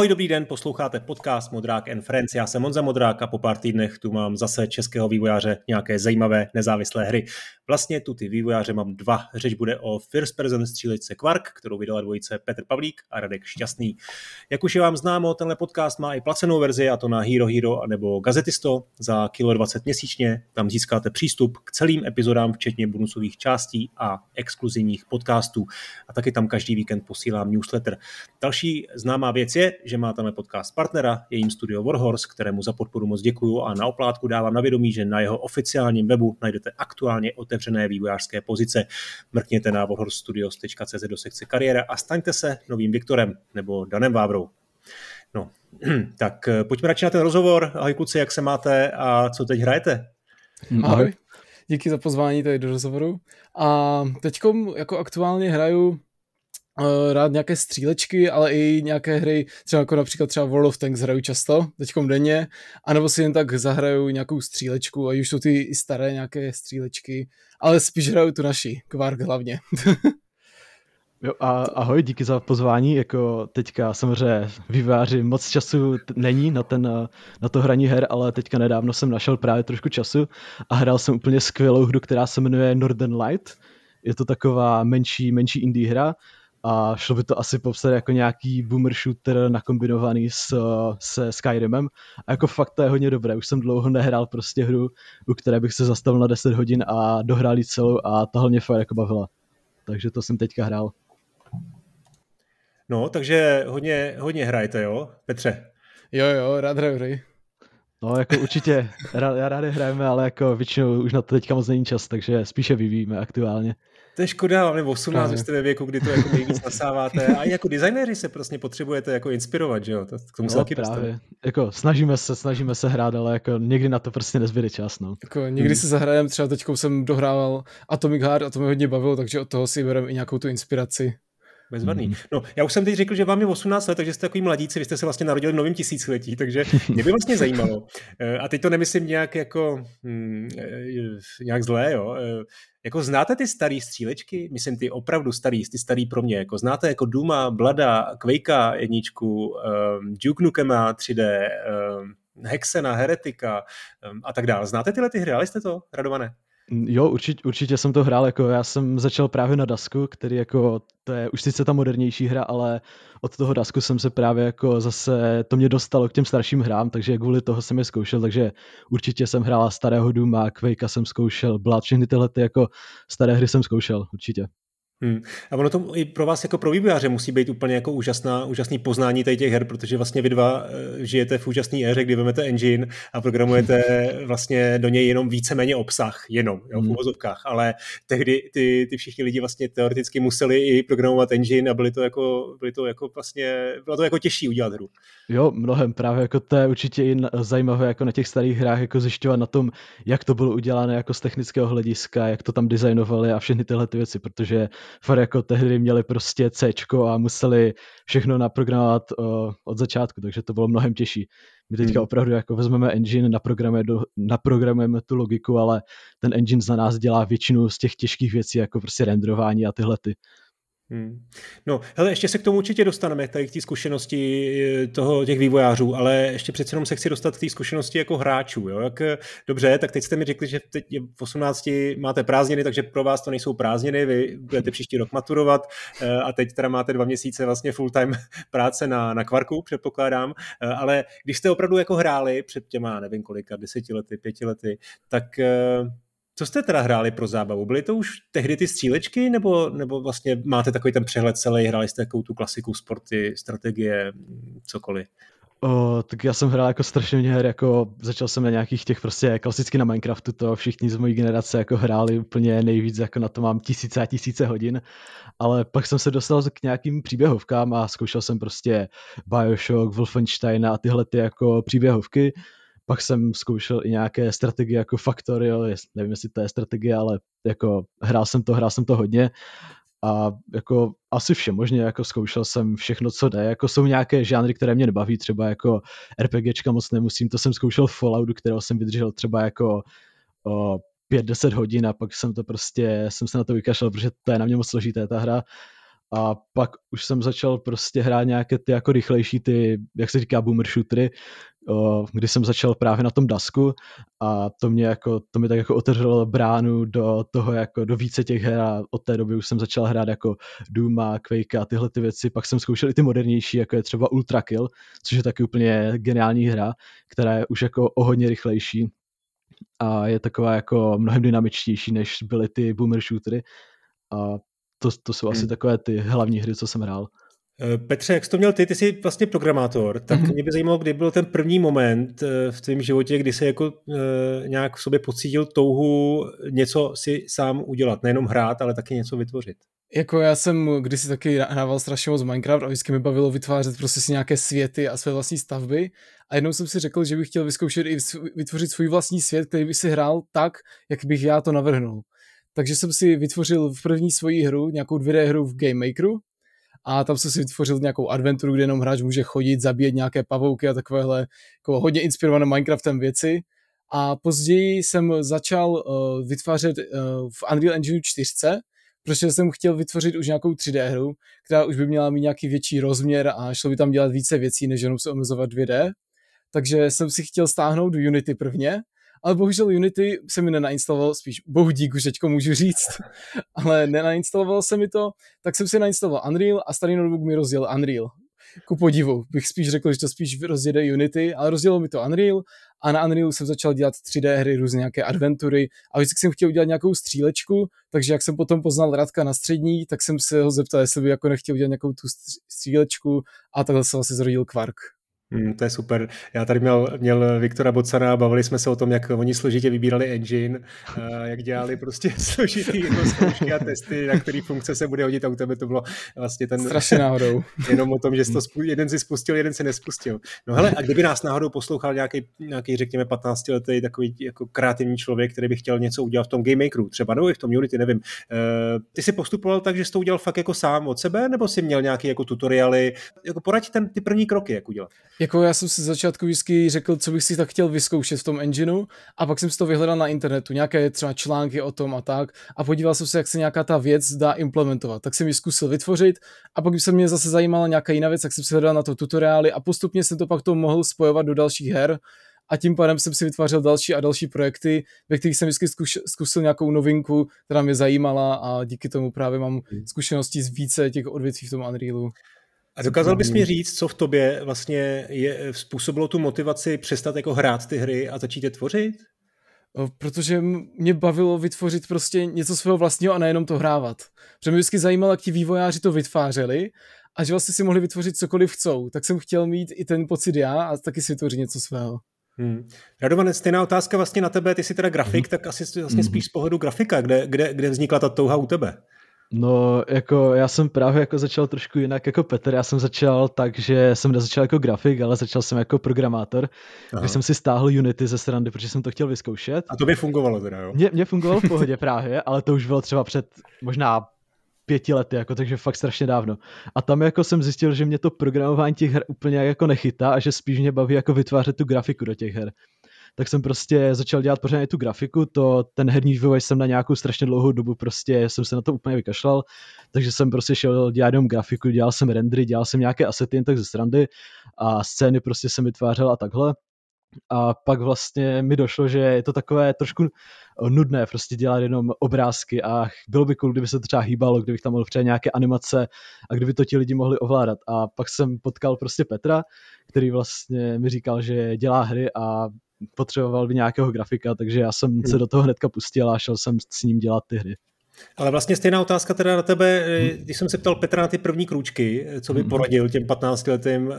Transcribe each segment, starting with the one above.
Ahoj, dobrý den, posloucháte podcast Modrák and Friends. Já jsem Monza Modrák a po pár týdnech tu mám zase českého vývojáře nějaké zajímavé nezávislé hry. Vlastně tu ty vývojáře mám dva. Řeč bude o First Person střílečce Quark, kterou vydala dvojice Petr Pavlík a Radek Šťastný. Jak už je vám známo, tenhle podcast má i placenou verzi, a to na Hero Hero nebo Gazetisto za kilo 20 měsíčně. Tam získáte přístup k celým epizodám, včetně bonusových částí a exkluzivních podcastů. A taky tam každý víkend posílám newsletter. Další známá věc je, že má tam podcast partnera, je jim studio Warhorse, kterému za podporu moc děkuju a na oplátku dávám na vědomí, že na jeho oficiálním webu najdete aktuálně otevřené vývojářské pozice. Mrkněte na warhorsestudios.cz do sekce kariéra a staňte se novým Viktorem nebo Danem Vávrou. No, tak eh, pojďme radši na ten rozhovor. Ahoj kluci, jak se máte a co teď hrajete? Ahoj. Díky za pozvání tady do rozhovoru. A teďkom jako aktuálně hraju uh, rád nějaké střílečky, ale i nějaké hry, třeba jako například třeba World of Tanks hraju často, teďkom denně, anebo si jen tak zahraju nějakou střílečku a už jsou ty i staré nějaké střílečky, ale spíš hraju tu naši, Kvark hlavně. Jo, a ahoj, díky za pozvání, jako teďka samozřejmě výváři moc času není na, ten, na to hraní her, ale teďka nedávno jsem našel právě trošku času a hrál jsem úplně skvělou hru, která se jmenuje Northern Light. Je to taková menší, menší indie hra, a šlo by to asi popsat jako nějaký boomer shooter nakombinovaný s, se Skyrimem a jako fakt to je hodně dobré, už jsem dlouho nehrál prostě hru, u které bych se zastavil na 10 hodin a dohrál ji celou a ta hlavně fakt jako bavila. Takže to jsem teďka hrál. No, takže hodně, hodně hrajete, jo, Petře? Jo, jo, rád hraju hry. No, jako určitě, rád, rád hrajeme, ale jako většinou už na to teďka moc není čas, takže spíše vyvíjíme aktuálně. To je škoda, hlavně 18, jste ve věku, kdy to jako nejvíc nasáváte. A i jako designéři se prostě potřebujete jako inspirovat, že jo? To, k tomu no, se taky právě. Jako snažíme se, snažíme se hrát, ale jako někdy na to prostě nezbyde čas, no. Jako někdy hmm. se zahrajem, třeba teď jsem dohrával Atomic Heart a to mě hodně bavilo, takže od toho si bereme i nějakou tu inspiraci. Bezvadný. Mm. No, já už jsem teď řekl, že vám je 18 let, takže jste takový mladíci, vy jste se vlastně narodili v novém tisíciletí, takže mě by vlastně zajímalo. Eh, a teď to nemyslím nějak jako hmm, eh, nějak zlé, jo. Eh, jako znáte ty staré střílečky? Myslím ty opravdu starý, ty starý pro mě. Jako znáte jako Duma, Blada, Quakea jedničku, um, Duke Nukema 3D, um, Hexena, Heretika um, a tak dále. Znáte tyhle ty hry? Ale jste to, radované? Jo, určitě, určitě jsem to hrál, jako já jsem začal právě na Dasku, který jako, to je už sice ta modernější hra, ale od toho Dasku jsem se právě jako zase, to mě dostalo k těm starším hrám, takže kvůli toho jsem je zkoušel, takže určitě jsem hrál starého Duma, Quakea jsem zkoušel, Blood, všechny tyhle ty jako staré hry jsem zkoušel, určitě. Hmm. A ono to i pro vás jako pro vývojáře musí být úplně jako úžasná, úžasný poznání tady těch her, protože vlastně vy dva eh, žijete v úžasné éře, kdy vezmete engine a programujete vlastně do něj jenom víceméně obsah, jenom jo, v hmm. uvozovkách, ale tehdy ty, ty všichni lidi vlastně teoreticky museli i programovat engine a byly to jako, byly to jako vlastně, bylo to jako těžší udělat hru. Jo, mnohem právě jako to je určitě i zajímavé jako na těch starých hrách jako zjišťovat na tom, jak to bylo udělané jako z technického hlediska, jak to tam designovali a všechny tyhle ty věci, protože fakt jako tehdy měli prostě C a museli všechno naprogramovat uh, od začátku, takže to bylo mnohem těžší. My teďka hmm. opravdu jako vezmeme engine, naprogramujeme, do, naprogramujeme tu logiku, ale ten engine za nás dělá většinu z těch těžkých věcí, jako prostě renderování a tyhle ty. Hmm. No, hele, ještě se k tomu určitě dostaneme, tady k té zkušenosti eh, toho, těch vývojářů, ale ještě přece jenom se chci dostat k té zkušenosti jako hráčů. Jo? Jak, eh, dobře, tak teď jste mi řekli, že teď v 18 máte prázdniny, takže pro vás to nejsou prázdniny, vy budete příští rok maturovat eh, a teď teda máte dva měsíce vlastně full time práce na, na kvarku, předpokládám, ale když jste opravdu jako hráli před těma, nevím kolika, deseti lety, pěti lety, tak co jste teda hráli pro zábavu? Byly to už tehdy ty střílečky, nebo, nebo vlastně máte takový ten přehled celý, hráli jste takovou tu klasiku sporty, strategie, cokoliv? O, tak já jsem hrál jako strašně hodně her, jako začal jsem na nějakých těch prostě klasicky na Minecraftu, to všichni z mojí generace jako hráli úplně nejvíc, jako na to mám tisíce a tisíce hodin, ale pak jsem se dostal k nějakým příběhovkám a zkoušel jsem prostě Bioshock, Wolfenstein a tyhle ty jako příběhovky, pak jsem zkoušel i nějaké strategie jako Factorio, nevím, jestli to je strategie, ale jako hrál jsem to, hrál jsem to hodně. A jako asi vše možně, jako zkoušel jsem všechno, co jde, jako jsou nějaké žánry, které mě nebaví, třeba jako RPGčka moc nemusím, to jsem zkoušel v Falloutu, kterého jsem vydržel třeba jako o 5-10 hodin a pak jsem to prostě, jsem se na to vykašlal, protože to je na mě moc složité ta hra. A pak už jsem začal prostě hrát nějaké ty jako rychlejší, ty, jak se říká, boomer shootery, kdy jsem začal právě na tom dasku a to mě jako, to mi tak jako otevřelo bránu do toho jako do více těch her a od té doby už jsem začal hrát jako Duma, Quake a tyhle ty věci, pak jsem zkoušel i ty modernější, jako je třeba Ultra Kill, což je taky úplně geniální hra, která je už jako o hodně rychlejší a je taková jako mnohem dynamičtější, než byly ty boomer shootery a to, to jsou hmm. asi takové ty hlavní hry, co jsem hrál. Eh, Petře, jak jsi to měl ty, ty jsi vlastně programátor, tak mm-hmm. mě by zajímalo, kdy byl ten první moment eh, v tvém životě, kdy jsi jako e, nějak v sobě pocítil touhu něco si sám udělat, nejenom hrát, ale taky něco vytvořit. Jako já jsem kdysi taky hrával strašně moc Minecraft a vždycky mi bavilo vytvářet prostě si nějaké světy a své vlastní stavby a jednou jsem si řekl, že bych chtěl vyzkoušet i vytvořit svůj vlastní svět, který by si hrál tak, jak bych já to navrhnul. Takže jsem si vytvořil v první svoji hru, nějakou 2D hru v Game Makeru, a tam jsem si vytvořil nějakou adventuru, kde jenom hráč může chodit, zabíjet nějaké pavouky a takovéhle jako hodně inspirované Minecraftem věci. A později jsem začal uh, vytvářet uh, v Unreal Engine 4, protože jsem chtěl vytvořit už nějakou 3D hru, která už by měla mít nějaký větší rozměr a šlo by tam dělat více věcí, než jenom se omezovat 2D. Takže jsem si chtěl stáhnout Unity prvně ale bohužel Unity se mi nenainstaloval, spíš bohu dík už teďko můžu říct, ale nenainstaloval se mi to, tak jsem si nainstaloval Unreal a starý notebook mi rozdělil Unreal. Ku podivu, bych spíš řekl, že to spíš rozjede Unity, ale rozdělil mi to Unreal a na Unrealu jsem začal dělat 3D hry, různé nějaké adventury a vždycky jsem chtěl udělat nějakou střílečku, takže jak jsem potom poznal Radka na střední, tak jsem se ho zeptal, jestli by jako nechtěl udělat nějakou tu střílečku a takhle se vlastně zrodil Quark. Hmm, to je super. Já tady měl, měl Viktora Bocana a bavili jsme se o tom, jak oni složitě vybírali engine, jak dělali prostě složitý jako zkoušky a testy, na který funkce se bude hodit a u tebe to bylo vlastně ten... Strašně náhodou. Jenom o tom, že to spustil, jeden si spustil, jeden si nespustil. No hele, a kdyby nás náhodou poslouchal nějaký, nějaký řekněme 15 letý takový jako kreativní člověk, který by chtěl něco udělat v tom Game Makeru, třeba nebo i v tom Unity, nevím. Eh, ty si postupoval tak, že jsi to udělal fakt jako sám od sebe, nebo jsi měl nějaké jako tutoriály, jako poraď ten, ty první kroky, jak udělat? Jako já jsem si začátku vždycky řekl, co bych si tak chtěl vyzkoušet v tom engineu a pak jsem si to vyhledal na internetu, nějaké třeba články o tom a tak a podíval jsem se, jak se nějaká ta věc dá implementovat. Tak jsem ji zkusil vytvořit a pak, když se mě zase zajímala nějaká jiná věc, tak jsem si hledal na to tutoriály a postupně jsem to pak to mohl spojovat do dalších her a tím pádem jsem si vytvářel další a další projekty, ve kterých jsem vždycky zkusil nějakou novinku, která mě zajímala a díky tomu právě mám hmm. zkušenosti z více těch odvětví v tom Unrealu. A dokázal bys mi říct, co v tobě vlastně je, způsobilo tu motivaci přestat jako hrát ty hry a začít je tvořit? Protože mě bavilo vytvořit prostě něco svého vlastního a nejenom to hrávat. Protože mě vždycky zajímalo, jak ti vývojáři to vytvářeli a že vlastně si mohli vytvořit cokoliv chcou. Tak jsem chtěl mít i ten pocit já a taky si vytvořit něco svého. Hmm. Radovan, stejná otázka vlastně na tebe, ty jsi teda grafik, hmm. tak asi vlastně spíš z pohledu grafika, kde, kde, kde vznikla ta touha u tebe? No, jako já jsem právě jako začal trošku jinak jako Petr. Já jsem začal tak, že jsem nezačal jako grafik, ale začal jsem jako programátor, Aha. jsem si stáhl Unity ze srandy, protože jsem to chtěl vyzkoušet. A to by fungovalo teda, jo? Mě, mě fungovalo v pohodě právě, ale to už bylo třeba před možná pěti lety, jako, takže fakt strašně dávno. A tam jako jsem zjistil, že mě to programování těch her úplně jako nechytá a že spíš mě baví jako vytvářet tu grafiku do těch her tak jsem prostě začal dělat pořádně tu grafiku, to ten herní vývoj jsem na nějakou strašně dlouhou dobu prostě jsem se na to úplně vykašlal, takže jsem prostě šel dělat jenom grafiku, dělal jsem rendery, dělal jsem nějaké asety jen tak ze strandy a scény prostě jsem vytvářel a takhle. A pak vlastně mi došlo, že je to takové trošku nudné prostě dělat jenom obrázky a bylo by cool, kdyby se to třeba hýbalo, kdybych tam mohl třeba nějaké animace a kdyby to ti lidi mohli ovládat. A pak jsem potkal prostě Petra, který vlastně mi říkal, že dělá hry a potřeboval by nějakého grafika, takže já jsem se hmm. do toho hnedka pustil a šel jsem s ním dělat ty hry. Ale vlastně stejná otázka teda na tebe, hmm. když jsem se ptal Petra na ty první krůčky, co by hmm. poradil těm 15-letým uh,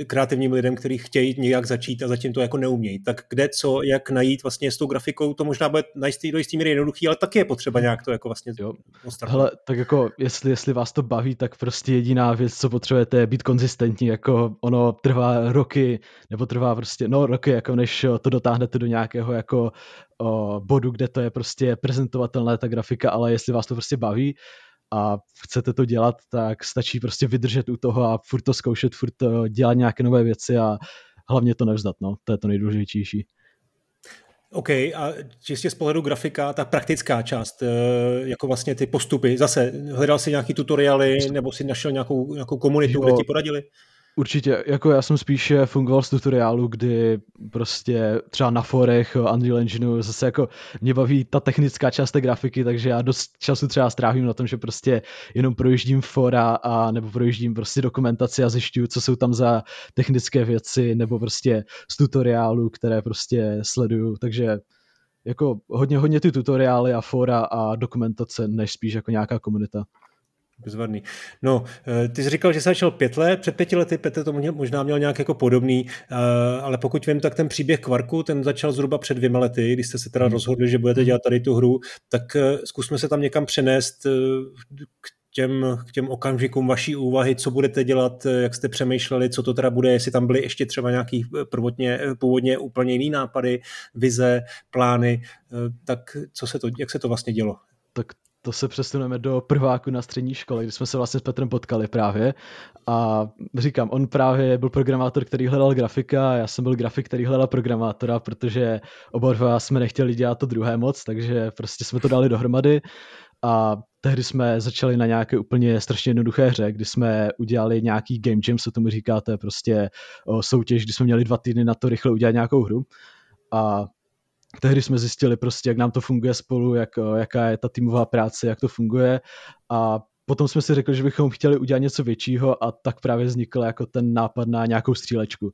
eh, kreativním lidem, kteří chtějí nějak začít a zatím to jako neumějí. Tak kde, co, jak najít vlastně s tou grafikou, to možná bude najít do jistý míry jednoduchý, ale taky je potřeba nějak to jako vlastně jo. Hele, tak jako jestli, jestli vás to baví, tak prostě jediná věc, co potřebujete, je být konzistentní, jako ono trvá roky, nebo trvá prostě, no roky, jako než to dotáhnete do nějakého jako o, bodu, kde to je prostě prezentovatelné ta grafika, ale jestli vás to prostě baví a chcete to dělat, tak stačí prostě vydržet u toho a furt to zkoušet, furt to dělat nějaké nové věci a hlavně to nevzdat, no, to je to nejdůležitější. OK, a čistě z pohledu grafika, ta praktická část, jako vlastně ty postupy, zase hledal si nějaký tutoriály nebo si našel nějakou, nějakou komunitu, jo, kde ti poradili? Určitě, jako já jsem spíše fungoval z tutoriálu, kdy prostě třeba na forech Unreal Engineu zase jako mě baví ta technická část té grafiky, takže já dost času třeba strávím na tom, že prostě jenom projíždím fora a nebo projíždím prostě dokumentaci a zjišťuju, co jsou tam za technické věci, nebo prostě z tutoriálu, které prostě sleduju, takže jako hodně, hodně ty tutoriály a fora a dokumentace, než spíš jako nějaká komunita. Bezvadný. No, eh, ty jsi říkal, že jsi začal pět let, před pěti lety Petr to možná měl nějak jako podobný, eh, ale pokud vím, tak ten příběh Kvarku, ten začal zhruba před dvěma lety, když jste se teda hmm. rozhodli, že budete dělat tady tu hru, tak eh, zkusme se tam někam přenést k těm, k těm okamžikům vaší úvahy, co budete dělat, jak jste přemýšleli, co to teda bude, jestli tam byly ještě třeba nějaký prvotně, původně úplně jiný nápady, vize, plány, tak co se to, jak se to vlastně dělo? Tak to se přesuneme do prváku na střední škole, kdy jsme se vlastně s Petrem potkali právě. A říkám, on právě byl programátor, který hledal grafika, já jsem byl grafik, který hledal programátora, protože oba dva jsme nechtěli dělat to druhé moc, takže prostě jsme to dali dohromady. A tehdy jsme začali na nějaké úplně strašně jednoduché hře, kdy jsme udělali nějaký game jam, co tomu říkáte, prostě soutěž, kdy jsme měli dva týdny na to rychle udělat nějakou hru. A tehdy jsme zjistili prostě, jak nám to funguje spolu, jak, jaká je ta týmová práce, jak to funguje a potom jsme si řekli, že bychom chtěli udělat něco většího a tak právě vznikl jako ten nápad na nějakou střílečku.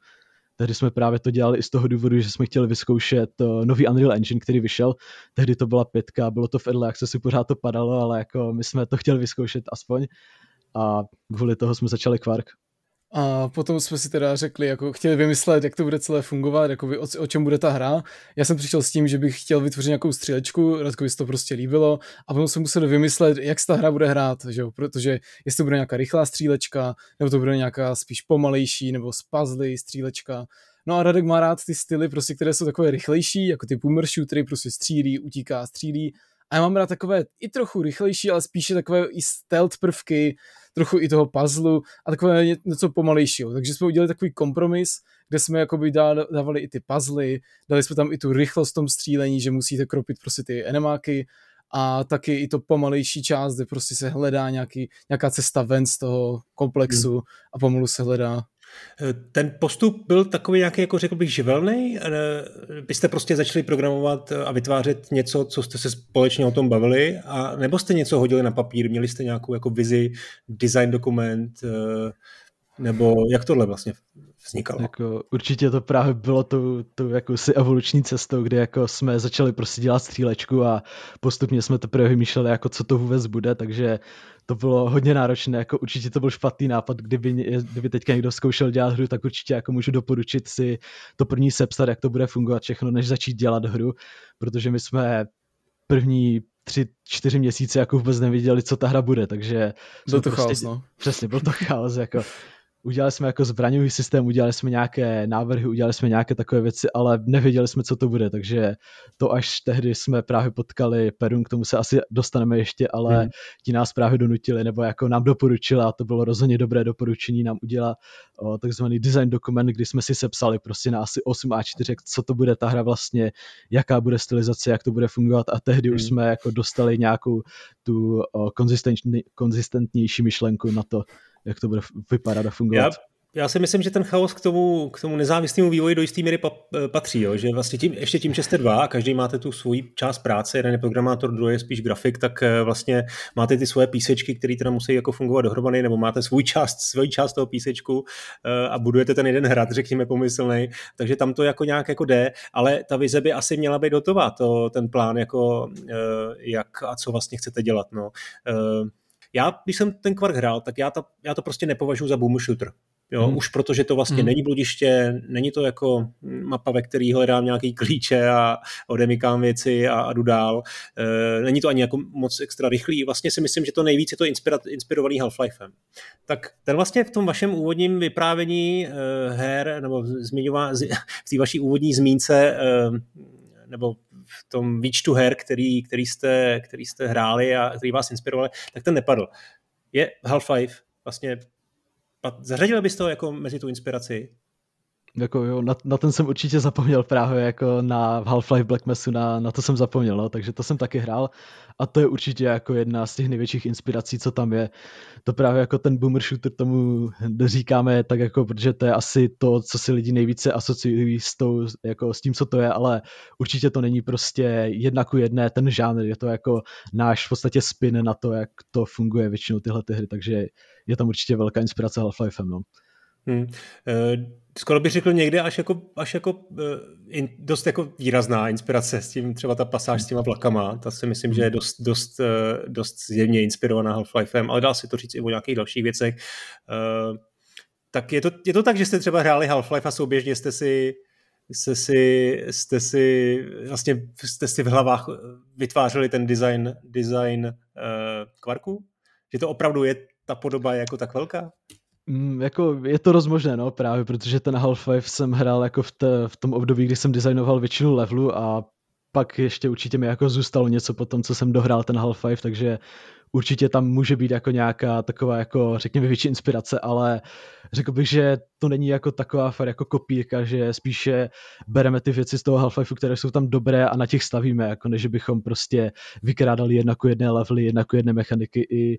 Tehdy jsme právě to dělali i z toho důvodu, že jsme chtěli vyzkoušet nový Unreal Engine, který vyšel. Tehdy to byla pětka, bylo to v Early si pořád to padalo, ale jako my jsme to chtěli vyzkoušet aspoň. A kvůli toho jsme začali Quark. A potom jsme si teda řekli, jako chtěli vymyslet, jak to bude celé fungovat, jako o, o čem bude ta hra. Já jsem přišel s tím, že bych chtěl vytvořit nějakou střílečku, Radkovi se to prostě líbilo a potom jsme museli vymyslet, jak se ta hra bude hrát, že jo? protože jestli to bude nějaká rychlá střílečka, nebo to bude nějaká spíš pomalejší, nebo puzzly střílečka. No a Radek má rád ty styly, prostě, které jsou takové rychlejší, jako ty boomer shootery, prostě střílí, utíká, střílí. A já mám rád takové i trochu rychlejší, ale spíše takové i stealth prvky, trochu i toho puzzlu a takové něco pomalejšího. Takže jsme udělali takový kompromis, kde jsme jakoby dávali i ty puzzly, dali jsme tam i tu rychlost v tom střílení, že musíte kropit prostě ty enemáky a taky i to pomalejší část, kde prostě se hledá nějaký, nějaká cesta ven z toho komplexu hmm. a pomalu se hledá ten postup byl takový nějaký, jako řekl bych, živelný? Byste prostě začali programovat a vytvářet něco, co jste se společně o tom bavili, a nebo jste něco hodili na papír, měli jste nějakou jako vizi, design dokument, eh, nebo jak tohle vlastně vznikalo? Jako, určitě to právě bylo tou, tou jakousi evoluční cestou, kdy jako jsme začali prostě dělat střílečku a postupně jsme teprve vymýšleli, jako co to vůbec bude, takže to bylo hodně náročné, jako určitě to byl špatný nápad, kdyby, kdyby teďka někdo zkoušel dělat hru, tak určitě jako můžu doporučit si to první sepsat, jak to bude fungovat všechno, než začít dělat hru, protože my jsme první tři, čtyři měsíce jako vůbec nevěděli, co ta hra bude, takže... Byl to prostě, chaos, no. Přesně, byl to chaos, jako udělali jsme jako zbraňový systém, udělali jsme nějaké návrhy, udělali jsme nějaké takové věci, ale nevěděli jsme, co to bude, takže to až tehdy jsme právě potkali Perun, k tomu se asi dostaneme ještě, ale hmm. ti nás právě donutili, nebo jako nám doporučili a to bylo rozhodně dobré doporučení nám udělat o, takzvaný design dokument, kdy jsme si sepsali prostě na asi 8 A4, co to bude ta hra vlastně, jaká bude stylizace, jak to bude fungovat a tehdy hmm. už jsme jako dostali nějakou tu o, konzistentnější myšlenku na to, jak to bude vypadat a fungovat. Já, já si myslím, že ten chaos k tomu, k tomu nezávislému vývoji do jisté míry patří, jo? že vlastně tím, ještě tím, že jste dva a každý máte tu svoji část práce, jeden je programátor, druhý je spíš grafik, tak eh, vlastně máte ty svoje písečky, které teda musí jako fungovat dohromady, nebo máte svůj část, svoji část toho písečku eh, a budujete ten jeden hrad, řekněme pomyslný, takže tam to jako nějak jako jde, ale ta vize by asi měla být hotová, to, ten plán, jako eh, jak a co vlastně chcete dělat. No já, když jsem ten kvark hrál, tak já to, já to prostě nepovažuji za boom shooter. Jo, hmm. Už protože to vlastně hmm. není bludiště, není to jako mapa, ve který hledám nějaký klíče a odemykám věci a, a jdu dál. E, není to ani jako moc extra rychlý. Vlastně si myslím, že to nejvíc je to inspira, inspirovaný Half-Lifem. Tak ten vlastně v tom vašem úvodním vyprávění e, her, nebo zmiňová, v té vaší úvodní zmínce, e, nebo v tom výčtu her, který, který, jste, který jste hráli a který vás inspirovali, tak ten nepadl. Je Half-Life vlastně, zařadil bys to jako mezi tu inspiraci? Jako jo, na, na, ten jsem určitě zapomněl právě jako na Half-Life Black Messu, na, na to jsem zapomněl, no, takže to jsem taky hrál a to je určitě jako jedna z těch největších inspirací, co tam je. To právě jako ten boomer shooter tomu říkáme tak jako, protože to je asi to, co si lidi nejvíce asociují s, tou, jako s tím, co to je, ale určitě to není prostě jedna ku jedné ten žánr, je to jako náš v podstatě spin na to, jak to funguje většinou tyhle ty hry, takže je tam určitě velká inspirace Half-Lifem, no. Hmm. Uh, skoro bych řekl někde až jako, až jako in, dost jako výrazná inspirace s tím, třeba ta pasáž s těma vlakama, ta si myslím, že je dost, dost, uh, dost zjevně inspirovaná Half-Lifem, ale dá se to říct i o nějakých dalších věcech. Tak je to, je to tak, že jste třeba hráli Half-Life a souběžně jste si jste si, jste si vlastně jste si v hlavách vytvářeli ten design, design uh, kvarku? Že to opravdu je ta podoba je jako tak velká? Mm, jako je to rozmožné, no, právě, protože ten Half-Life jsem hrál jako v, te, v tom období, kdy jsem designoval většinu levelu a pak ještě určitě mi jako zůstalo něco po tom, co jsem dohrál ten Half-Life, takže určitě tam může být jako nějaká taková jako řekněme větší inspirace, ale řekl bych, že to není jako taková far jako kopírka, že spíše bereme ty věci z toho Half-Lifeu, které jsou tam dobré a na těch stavíme, jako než bychom prostě vykrádali jednaku jedné levely, jednaku jedné mechaniky i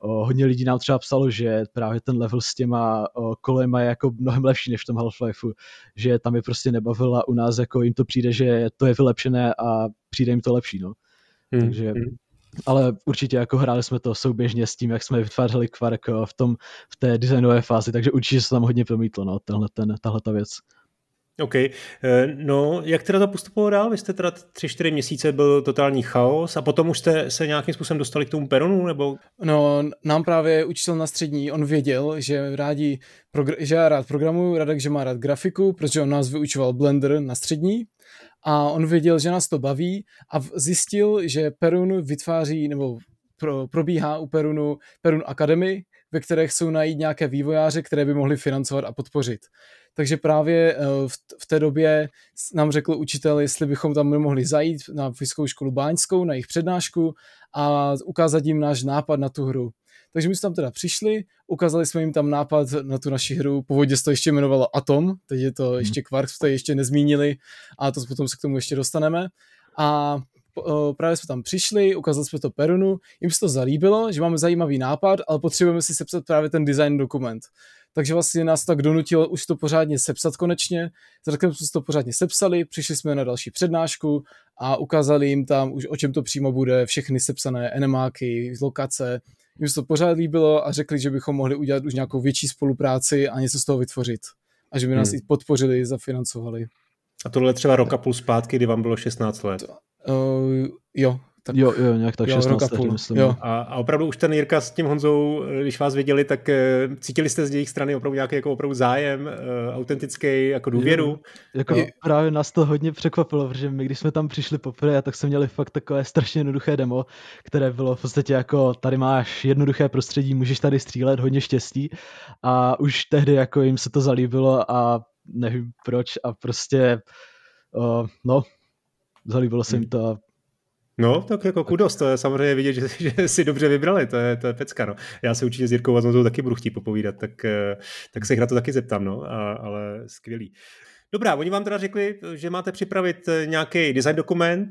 hodně lidí nám třeba psalo, že právě ten level s těma kolema je jako mnohem lepší než v tom Half-Lifeu, že tam je prostě nebavila u nás jako jim to přijde, že to je vylepšené a přijde jim to lepší, no. Hmm. Takže, hmm. ale určitě jako hráli jsme to souběžně s tím, jak jsme vytvářeli Quark v, tom, v té designové fázi, takže určitě se tam hodně promítlo, no, tenhle, ten, tahle ta věc. OK. Eh, no, jak teda to postupovalo dál? Vy jste teda tři, čtyři měsíce byl totální chaos a potom už jste se nějakým způsobem dostali k tomu peronu, nebo? No, nám právě učitel na střední, on věděl, že rádi, že já rád programuju, Radek, že má rád grafiku, protože on nás vyučoval Blender na střední a on věděl, že nás to baví a zjistil, že Perun vytváří, nebo pro, probíhá u Perunu Perun Academy, ve které chcou najít nějaké vývojáře, které by mohli financovat a podpořit. Takže právě eh, v té době nám řekl učitel, jestli bychom tam mohli zajít na fyzickou školu Báňskou, na jejich přednášku a ukázat jim náš nápad na tu hru. Takže my jsme tam teda přišli, ukázali jsme jim tam nápad na tu naši hru, původně se to ještě jmenovalo Atom, teď je to mhm. ještě Quark, to ještě nezmínili a to potom se k tomu ještě dostaneme. A eh, právě jsme tam přišli, ukázali jsme to Perunu, jim se to zalíbilo, že máme zajímavý nápad, ale potřebujeme si sepsat právě ten design dokument takže vlastně nás tak donutilo už to pořádně sepsat konečně. Zatím jsme to pořádně sepsali, přišli jsme na další přednášku a ukázali jim tam už o čem to přímo bude, všechny sepsané enemáky, lokace. Jim se to pořád líbilo a řekli, že bychom mohli udělat už nějakou větší spolupráci a něco z toho vytvořit. A že by nás hmm. i podpořili, zafinancovali. A tohle třeba roka půl zpátky, kdy vám bylo 16 let. To, uh, jo, tak jo, jo, nějak tak jo, 16 půl, myslím. Jo. A, a, opravdu už ten Jirka s tím Honzou, když vás viděli, tak uh, cítili jste z jejich strany opravdu nějaký jako opravdu zájem, uh, autentický, jako důvěru? Jo, jako je... právě nás to hodně překvapilo, protože my, když jsme tam přišli poprvé, tak jsme měli fakt takové strašně jednoduché demo, které bylo v podstatě jako, tady máš jednoduché prostředí, můžeš tady střílet, hodně štěstí a už tehdy jako jim se to zalíbilo a nevím proč a prostě, uh, no, zalíbilo se jim to a No, tak jako kudos, to je samozřejmě vidět, že, že si dobře vybrali, to je, to je pecka, no. Já se určitě s Jirkou Vazmozou taky budu chtít popovídat, tak, eh, tak se jich na to taky zeptám, no, a, ale skvělý. Dobrá, oni vám teda řekli, že máte připravit eh, nějaký design dokument,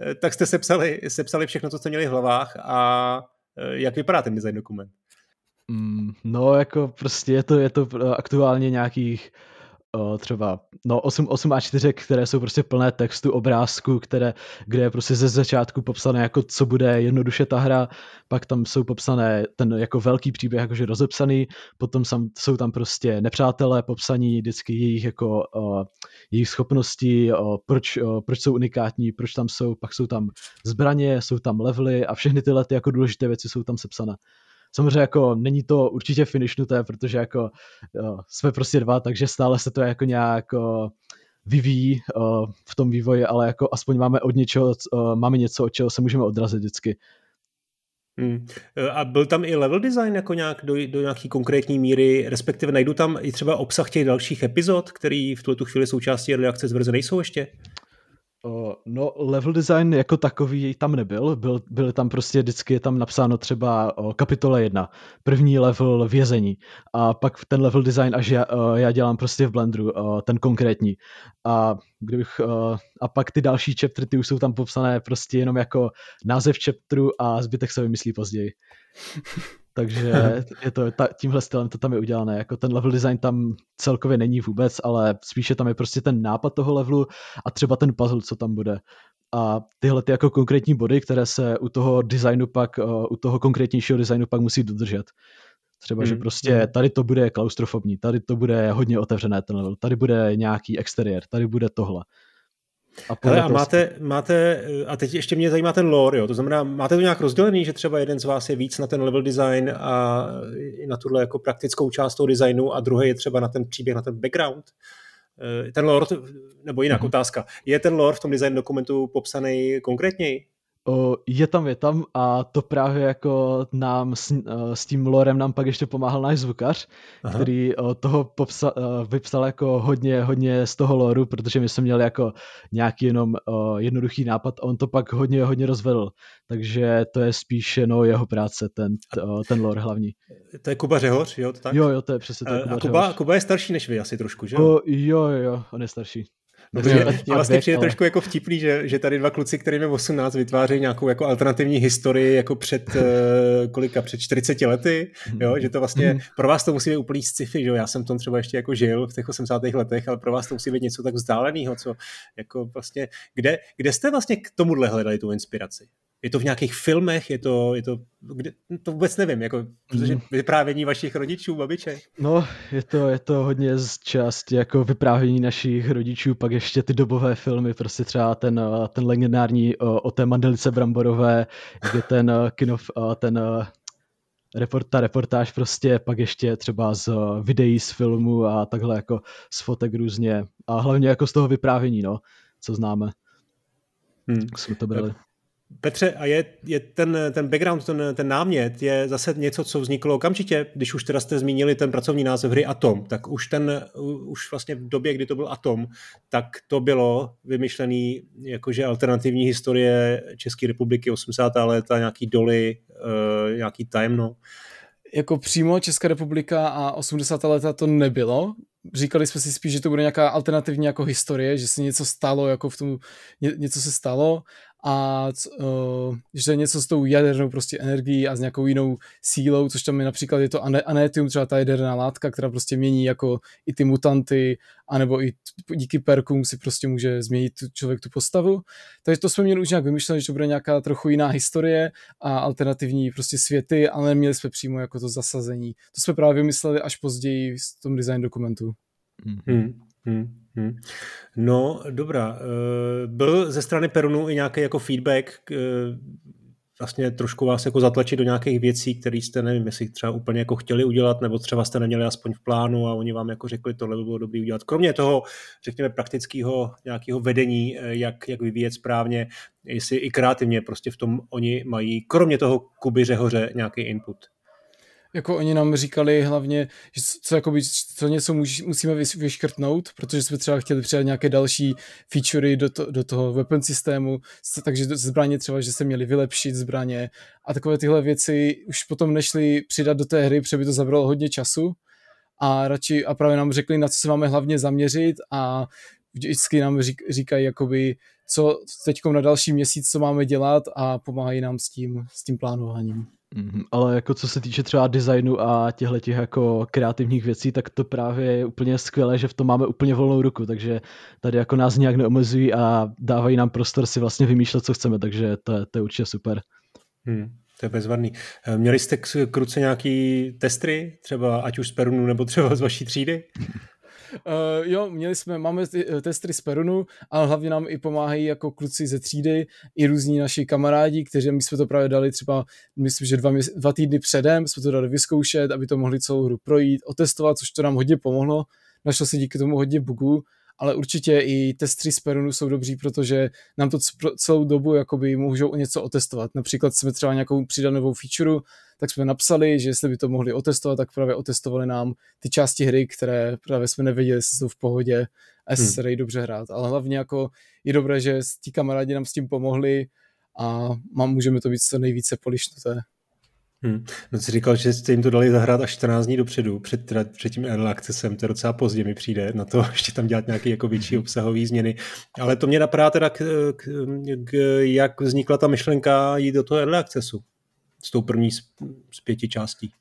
eh, tak jste sepsali, sepsali všechno, co jste měli v hlavách a jak vypadá ten design dokument? Mm, no, jako prostě je to, je to aktuálně nějakých třeba no 8, 8 a 4, které jsou prostě plné textu, obrázku, které, kde je prostě ze začátku popsané jako co bude jednoduše ta hra, pak tam jsou popsané ten jako velký příběh jakože rozepsaný, potom sam, jsou tam prostě nepřátelé popsaní vždycky jejich jako uh, jejich schopnosti, uh, proč, uh, proč jsou unikátní, proč tam jsou, pak jsou tam zbraně, jsou tam levely a všechny tyhle ty jako důležité věci jsou tam sepsané. Samozřejmě jako není to určitě finishnuté, protože jako jo, jsme prostě dva, takže stále se to jako nějak uh, vyvíjí uh, v tom vývoji, ale jako aspoň máme od něčeho, uh, máme něco, od čeho se můžeme odrazit vždycky. Hmm. A byl tam i level design jako nějak do, do nějaký konkrétní míry, respektive najdu tam i třeba obsah těch dalších epizod, který v tuto chvíli součástí Early Access verze nejsou ještě? No, level design jako takový tam nebyl. Byl, byly tam prostě vždycky je tam napsáno třeba o kapitole 1, první level vězení. A pak ten level design až já, já dělám prostě v Blenderu, ten konkrétní. A kdybych, a pak ty další chaptery, ty už jsou tam popsané prostě jenom jako název chapteru a zbytek se vymyslí později. Takže je to, ta, tímhle stylem to tam je udělané. Jako ten level design tam celkově není vůbec, ale spíše tam je prostě ten nápad toho levelu a třeba ten puzzle, co tam bude. A tyhle ty jako konkrétní body, které se u toho designu pak, uh, u toho konkrétnějšího designu pak musí dodržet. Třeba, hmm. že prostě hmm. tady to bude klaustrofobní, tady to bude hodně otevřené ten level, tady bude nějaký exteriér, tady bude tohle. A, Hele, a máte, máte, a teď ještě mě zajímá ten lore, jo? to znamená, máte to nějak rozdělený, že třeba jeden z vás je víc na ten level design a na tuhle jako praktickou část toho designu a druhý je třeba na ten příběh, na ten background? Eh, ten lore, nebo jinak mm-hmm. otázka, je ten lore v tom design dokumentu popsaný konkrétněji? Je tam, je tam a to právě jako nám s, eh, s tím lorem nám pak ještě pomáhal náš zvukař, Aha. který o, toho popsa, o, vypsal jako hodně, hodně z toho loru, protože my jsme měli jako nějaký jenom jednoduchý nápad a on to pak hodně, hodně rozvedl. Takže to je spíše no, jeho práce, ten, ten lore hlavní. To je Kuba Řehoř, jo? To tak? Jo, jo, to je přesně to. Je Kuba a Kuba, Kuba je starší než vy asi trošku, že? O, jo, jo, on je starší. Protože mě vlastně přijde ale... trošku jako vtipný, že, že tady dva kluci, kterým je 18, vytvářejí nějakou jako alternativní historii jako před uh, kolika, před 40 lety, jo, že to vlastně, mm. pro vás to musí být úplný sci-fi, že jo, já jsem tom třeba ještě jako žil v těch 80. letech, ale pro vás to musí být něco tak vzdáleného, co jako vlastně, kde, kde jste vlastně k tomuhle hledali tu inspiraci? Je to v nějakých filmech, je to, je to, kde, to vůbec nevím, jako, protože mhm. vyprávění vašich rodičů, babiček. No, je to, je to hodně z části jako vyprávění našich rodičů, pak ještě ty dobové filmy, prostě třeba ten, ten legendární o, o té mandelice Bramborové, kde ten kino, ten report, ta reportáž prostě, pak ještě třeba z videí z filmu a takhle jako z fotek různě a hlavně jako z toho vyprávění, no, co známe. Hmm. Jsme to brali. Petře, a je, je ten, ten background, ten, ten námět, je zase něco, co vzniklo okamžitě, když už teda jste zmínili ten pracovní název hry Atom, tak už ten, už vlastně v době, kdy to byl Atom, tak to bylo vymyšlený jakože alternativní historie České republiky 80. léta, nějaký doly, uh, nějaký tajemno. Jako přímo Česká republika a 80. léta to nebylo, říkali jsme si spíš, že to bude nějaká alternativní jako historie, že se něco stalo, jako v tom ně, něco se stalo a uh, že to je něco s tou jadernou prostě energií a s nějakou jinou sílou, což tam je například je to anetium, třeba ta jaderná látka, která prostě mění jako i ty mutanty, anebo i díky perkům si prostě může změnit člověk tu postavu. Takže to jsme měli už nějak vymyšlet, že to bude nějaká trochu jiná historie a alternativní prostě světy, ale neměli jsme přímo jako to zasazení. To jsme právě vymysleli až později v tom design dokumentu. Hmm. Hmm. Hmm. No, dobrá. Eh, byl ze strany Perunu i nějaký jako feedback, eh, vlastně trošku vás jako zatlačit do nějakých věcí, které jste, nevím, jestli třeba úplně jako chtěli udělat, nebo třeba jste neměli aspoň v plánu a oni vám jako řekli, tohle by bylo dobré udělat. Kromě toho, řekněme, praktického nějakého vedení, eh, jak, jak vyvíjet správně, jestli i kreativně prostě v tom oni mají, kromě toho Kuby Řehoře, nějaký input jako oni nám říkali hlavně, že co, jakoby, co něco musíme vyškrtnout, protože jsme třeba chtěli přidat nějaké další featurey do, to, do toho weapon systému, takže zbraně třeba, že se měli vylepšit zbraně a takové tyhle věci už potom nešli přidat do té hry, protože by to zabralo hodně času a radši a právě nám řekli, na co se máme hlavně zaměřit a vždycky nám řík, říkají jakoby, co teď na další měsíc, co máme dělat a pomáhají nám s tím, s tím plánováním. Mm, ale jako co se týče třeba designu a těchto těch jako kreativních věcí, tak to právě je úplně skvělé, že v tom máme úplně volnou ruku, takže tady jako nás nějak neomezují a dávají nám prostor si vlastně vymýšlet, co chceme, takže to je, to je určitě super. Hmm, to je bezvadný. Eh, měli jste k, k ruce nějaký testry, třeba ať už z Perunu nebo třeba z vaší třídy? Uh, jo, měli jsme, máme eh, testry z Perunu, ale hlavně nám i pomáhají jako kluci ze třídy, i různí naši kamarádi, kteří my jsme to právě dali třeba, myslím, že dva, dva týdny předem, jsme to dali vyzkoušet, aby to mohli celou hru projít, otestovat, což to nám hodně pomohlo. Našlo se díky tomu hodně bugů ale určitě i testři z Perunu jsou dobří, protože nám to celou dobu jakoby můžou něco otestovat. Například jsme třeba nějakou přidanou feature, tak jsme napsali, že jestli by to mohli otestovat, tak právě otestovali nám ty části hry, které právě jsme nevěděli, jestli jsou v pohodě a jestli hmm. se dají dobře hrát. Ale hlavně jako je dobré, že ti kamarádi nám s tím pomohli a mám, můžeme to víc co nejvíce polišnuté. Hmm. No jsi říkal, že jste jim to dali zahrát až 14 dní dopředu, před, teda, před tím early accessem, to je docela pozdě mi přijde na to ještě tam dělat nějaké jako větší obsahové změny. Ale to mě napadá teda, k, k, k, jak vznikla ta myšlenka jít do toho early accessu s tou první z, z pěti částí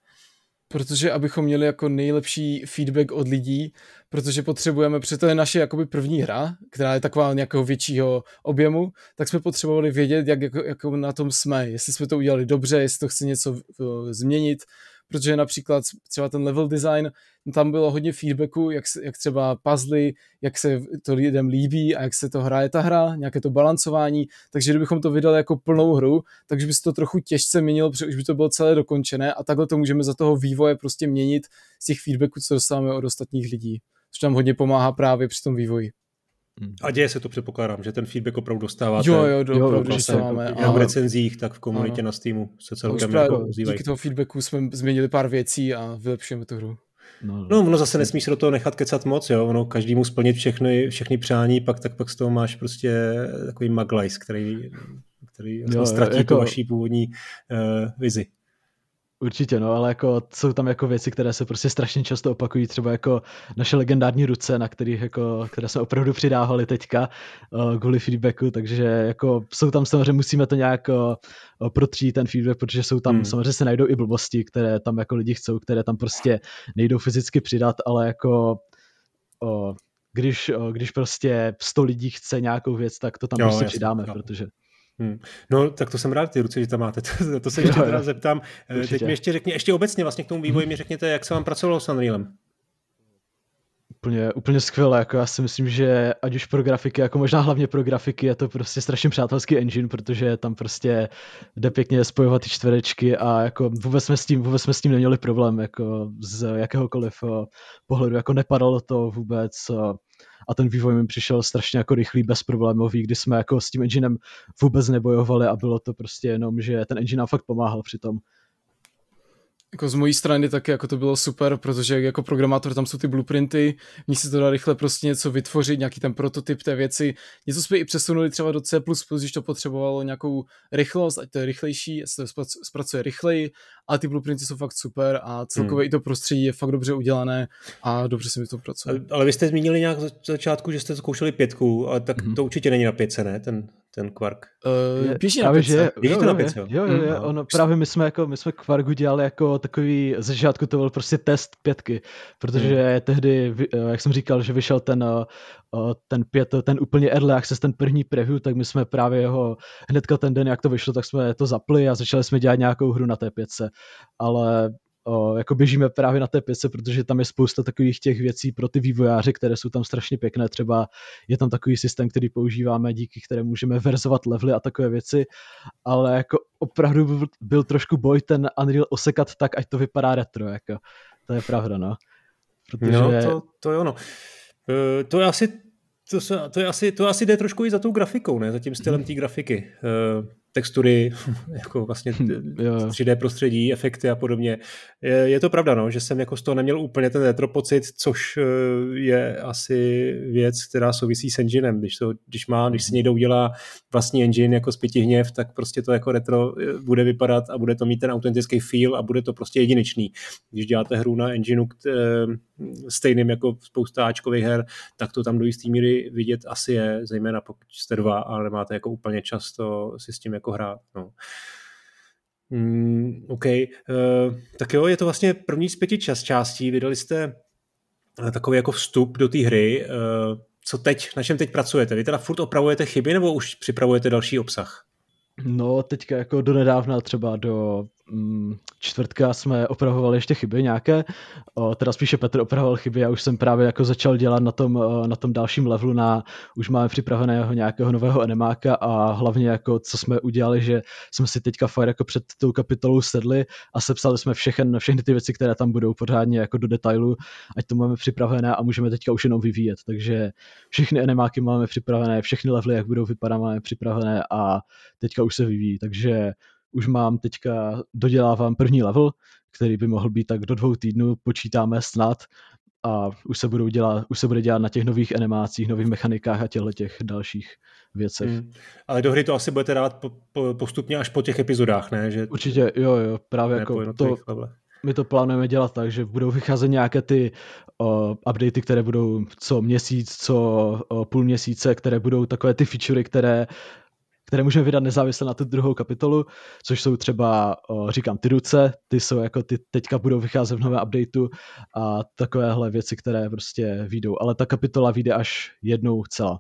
protože abychom měli jako nejlepší feedback od lidí, protože potřebujeme, protože to je naše jakoby první hra, která je taková nějakého většího objemu, tak jsme potřebovali vědět, jak jako, jako na tom jsme, jestli jsme to udělali dobře, jestli to chce něco změnit, protože například třeba ten level design, tam bylo hodně feedbacku, jak, jak třeba puzzle, jak se to lidem líbí a jak se to hraje ta hra, nějaké to balancování, takže kdybychom to vydali jako plnou hru, takže by se to trochu těžce měnilo, protože už by to bylo celé dokončené a takhle to můžeme za toho vývoje prostě měnit z těch feedbacků, co dostáváme od ostatních lidí, což nám hodně pomáhá právě při tom vývoji. A děje se to, předpokládám, že ten feedback opravdu dostáváte. Jo, jo, do, jo, opravdu dostáváme. Jak v recenzích, tak v komunitě ano. na Steamu se celkem jako Díky toho feedbacku jsme změnili pár věcí a vylepšujeme tu hru. No, no, ono zase nesmíš se do toho nechat kecat moc, jo, ono každému splnit všechny, všechny přání, pak tak pak z toho máš prostě takový maglajs, který, který jo, ztratí jako... tu vaší původní uh, vizi. Určitě, no, ale jako jsou tam jako věci, které se prostě strašně často opakují, třeba jako naše legendární ruce, na kterých jako, které jsme opravdu přidávali teďka uh, kvůli feedbacku, takže jako jsou tam samozřejmě, musíme to nějak uh, protřít ten feedback, protože jsou tam, hmm. samozřejmě se najdou i blbosti, které tam jako lidi chcou, které tam prostě nejdou fyzicky přidat, ale jako uh, když, uh, když prostě 100 lidí chce nějakou věc, tak to tam jo, prostě jasný, přidáme, jo. protože Hmm. No, tak to jsem rád, ty ruce, že tam máte. To, to se ještě jo, teda zeptám. Eh, Určitě. Teď mi ještě řekni, ještě obecně vlastně k tomu vývoji mi řekněte, jak se vám pracovalo s Unrealem. Úplně, úplně skvěle, jako já si myslím, že ať už pro grafiky, jako možná hlavně pro grafiky, je to prostě strašně přátelský engine, protože tam prostě jde pěkně spojovat ty čtverečky a jako vůbec jsme s tím, vůbec jsme s tím neměli problém, jako z jakéhokoliv eh, pohledu, jako nepadalo to vůbec, eh, a ten vývoj mi přišel strašně jako rychlý, bezproblémový, kdy jsme jako s tím enginem vůbec nebojovali a bylo to prostě jenom, že ten engine nám fakt pomáhal při tom jako z mojí strany taky jako to bylo super, protože jako programátor tam jsou ty blueprinty, v se to dá rychle prostě něco vytvořit, nějaký ten prototyp té věci. Něco jsme i přesunuli třeba do C++, když to potřebovalo nějakou rychlost, ať to je rychlejší, ať se to zpracuje rychleji, a ty blueprinty jsou fakt super a celkově hmm. i to prostředí je fakt dobře udělané a dobře se mi to pracuje. Ale, ale vy jste zmínili nějak za začátku, že jste zkoušeli pětku, ale tak hmm. to určitě není na pětce, ne, ten, ten Quark? Uh, je, pěší na pětce. Že, jo, to na pětce, jo. Jo, jo, jo, hmm. ono, právě my jsme, jako, my jsme Quarku dělali jako takový, ze začátku to byl prostě test pětky, protože hmm. tehdy, eh, jak jsem říkal, že vyšel ten, eh, ten pět, ten úplně early access, ten první preview, tak my jsme právě jeho hnedka ten den, jak to vyšlo, tak jsme to zapli a začali jsme dělat nějakou hru na té pětce. Ale o, jako běžíme právě na té pětce, protože tam je spousta takových těch věcí pro ty vývojáře, které jsou tam strašně pěkné. Třeba je tam takový systém, který používáme, díky které můžeme verzovat levely a takové věci, ale jako opravdu byl, byl trošku boj ten Unreal osekat tak, ať to vypadá retro. Jako. To je pravda, no. Protože... No, to, to je ono. Uh, to je asi to, se, to, je asi, to asi jde trošku i za tou grafikou, ne? Za tím stylem hmm. té grafiky. Uh, textury, jako vlastně 3D prostředí, efekty a podobně. Je, je to pravda, no, že jsem jako z toho neměl úplně ten retro pocit, což eh, je asi věc, která souvisí s enginem. Když, to, když, má, když si mhm. někdo udělá vlastní engine jako zpětí hněv, tak prostě to jako retro eh, bude vypadat a bude to mít ten autentický feel a bude to prostě jedinečný. Když děláte hru na engineu eh, stejným jako spousta Ačkových her, tak to tam do jisté míry vidět asi je, zejména pokud jste dva, ale máte jako úplně často si s tím jako hrát. No. Mm, OK, uh, tak jo, je to vlastně první z pěti čas částí. Vydali jste eh, takový jako vstup do té hry. Uh, co teď, na čem teď pracujete? Vy teda furt opravujete chyby nebo už připravujete další obsah? No, teďka jako do nedávna třeba do čtvrtka jsme opravovali ještě chyby nějaké, o, teda spíše Petr opravoval chyby, já už jsem právě jako začal dělat na tom, na tom dalším levelu, na, už máme připraveného nějakého nového enemáka a hlavně jako co jsme udělali, že jsme si teďka fakt jako před tou kapitolou sedli a sepsali jsme všechny, všechny ty věci, které tam budou pořádně jako do detailu, ať to máme připravené a můžeme teďka už jenom vyvíjet, takže všechny enemáky máme připravené, všechny levely, jak budou vypadat, máme připravené a teďka už se vyvíjí, takže už mám teďka, dodělávám první level, který by mohl být tak do dvou týdnů, počítáme snad a už se, budou dělat, už se bude dělat na těch nových animacích, nových mechanikách a těchto těch dalších věcech. Hmm. Ale do hry to asi budete dávat po, po, postupně až po těch epizodách, ne? Že... Určitě, jo, jo, právě jako to, my to plánujeme dělat tak, že budou vycházet nějaké ty uh, updaty, které budou co měsíc, co uh, půl měsíce, které budou takové ty featurey, které které můžeme vydat nezávisle na tu druhou kapitolu, což jsou třeba, říkám, ty ruce, ty jsou jako ty teďka budou vycházet v novém updateu a takovéhle věci, které prostě vyjdou. Ale ta kapitola vyjde až jednou celá.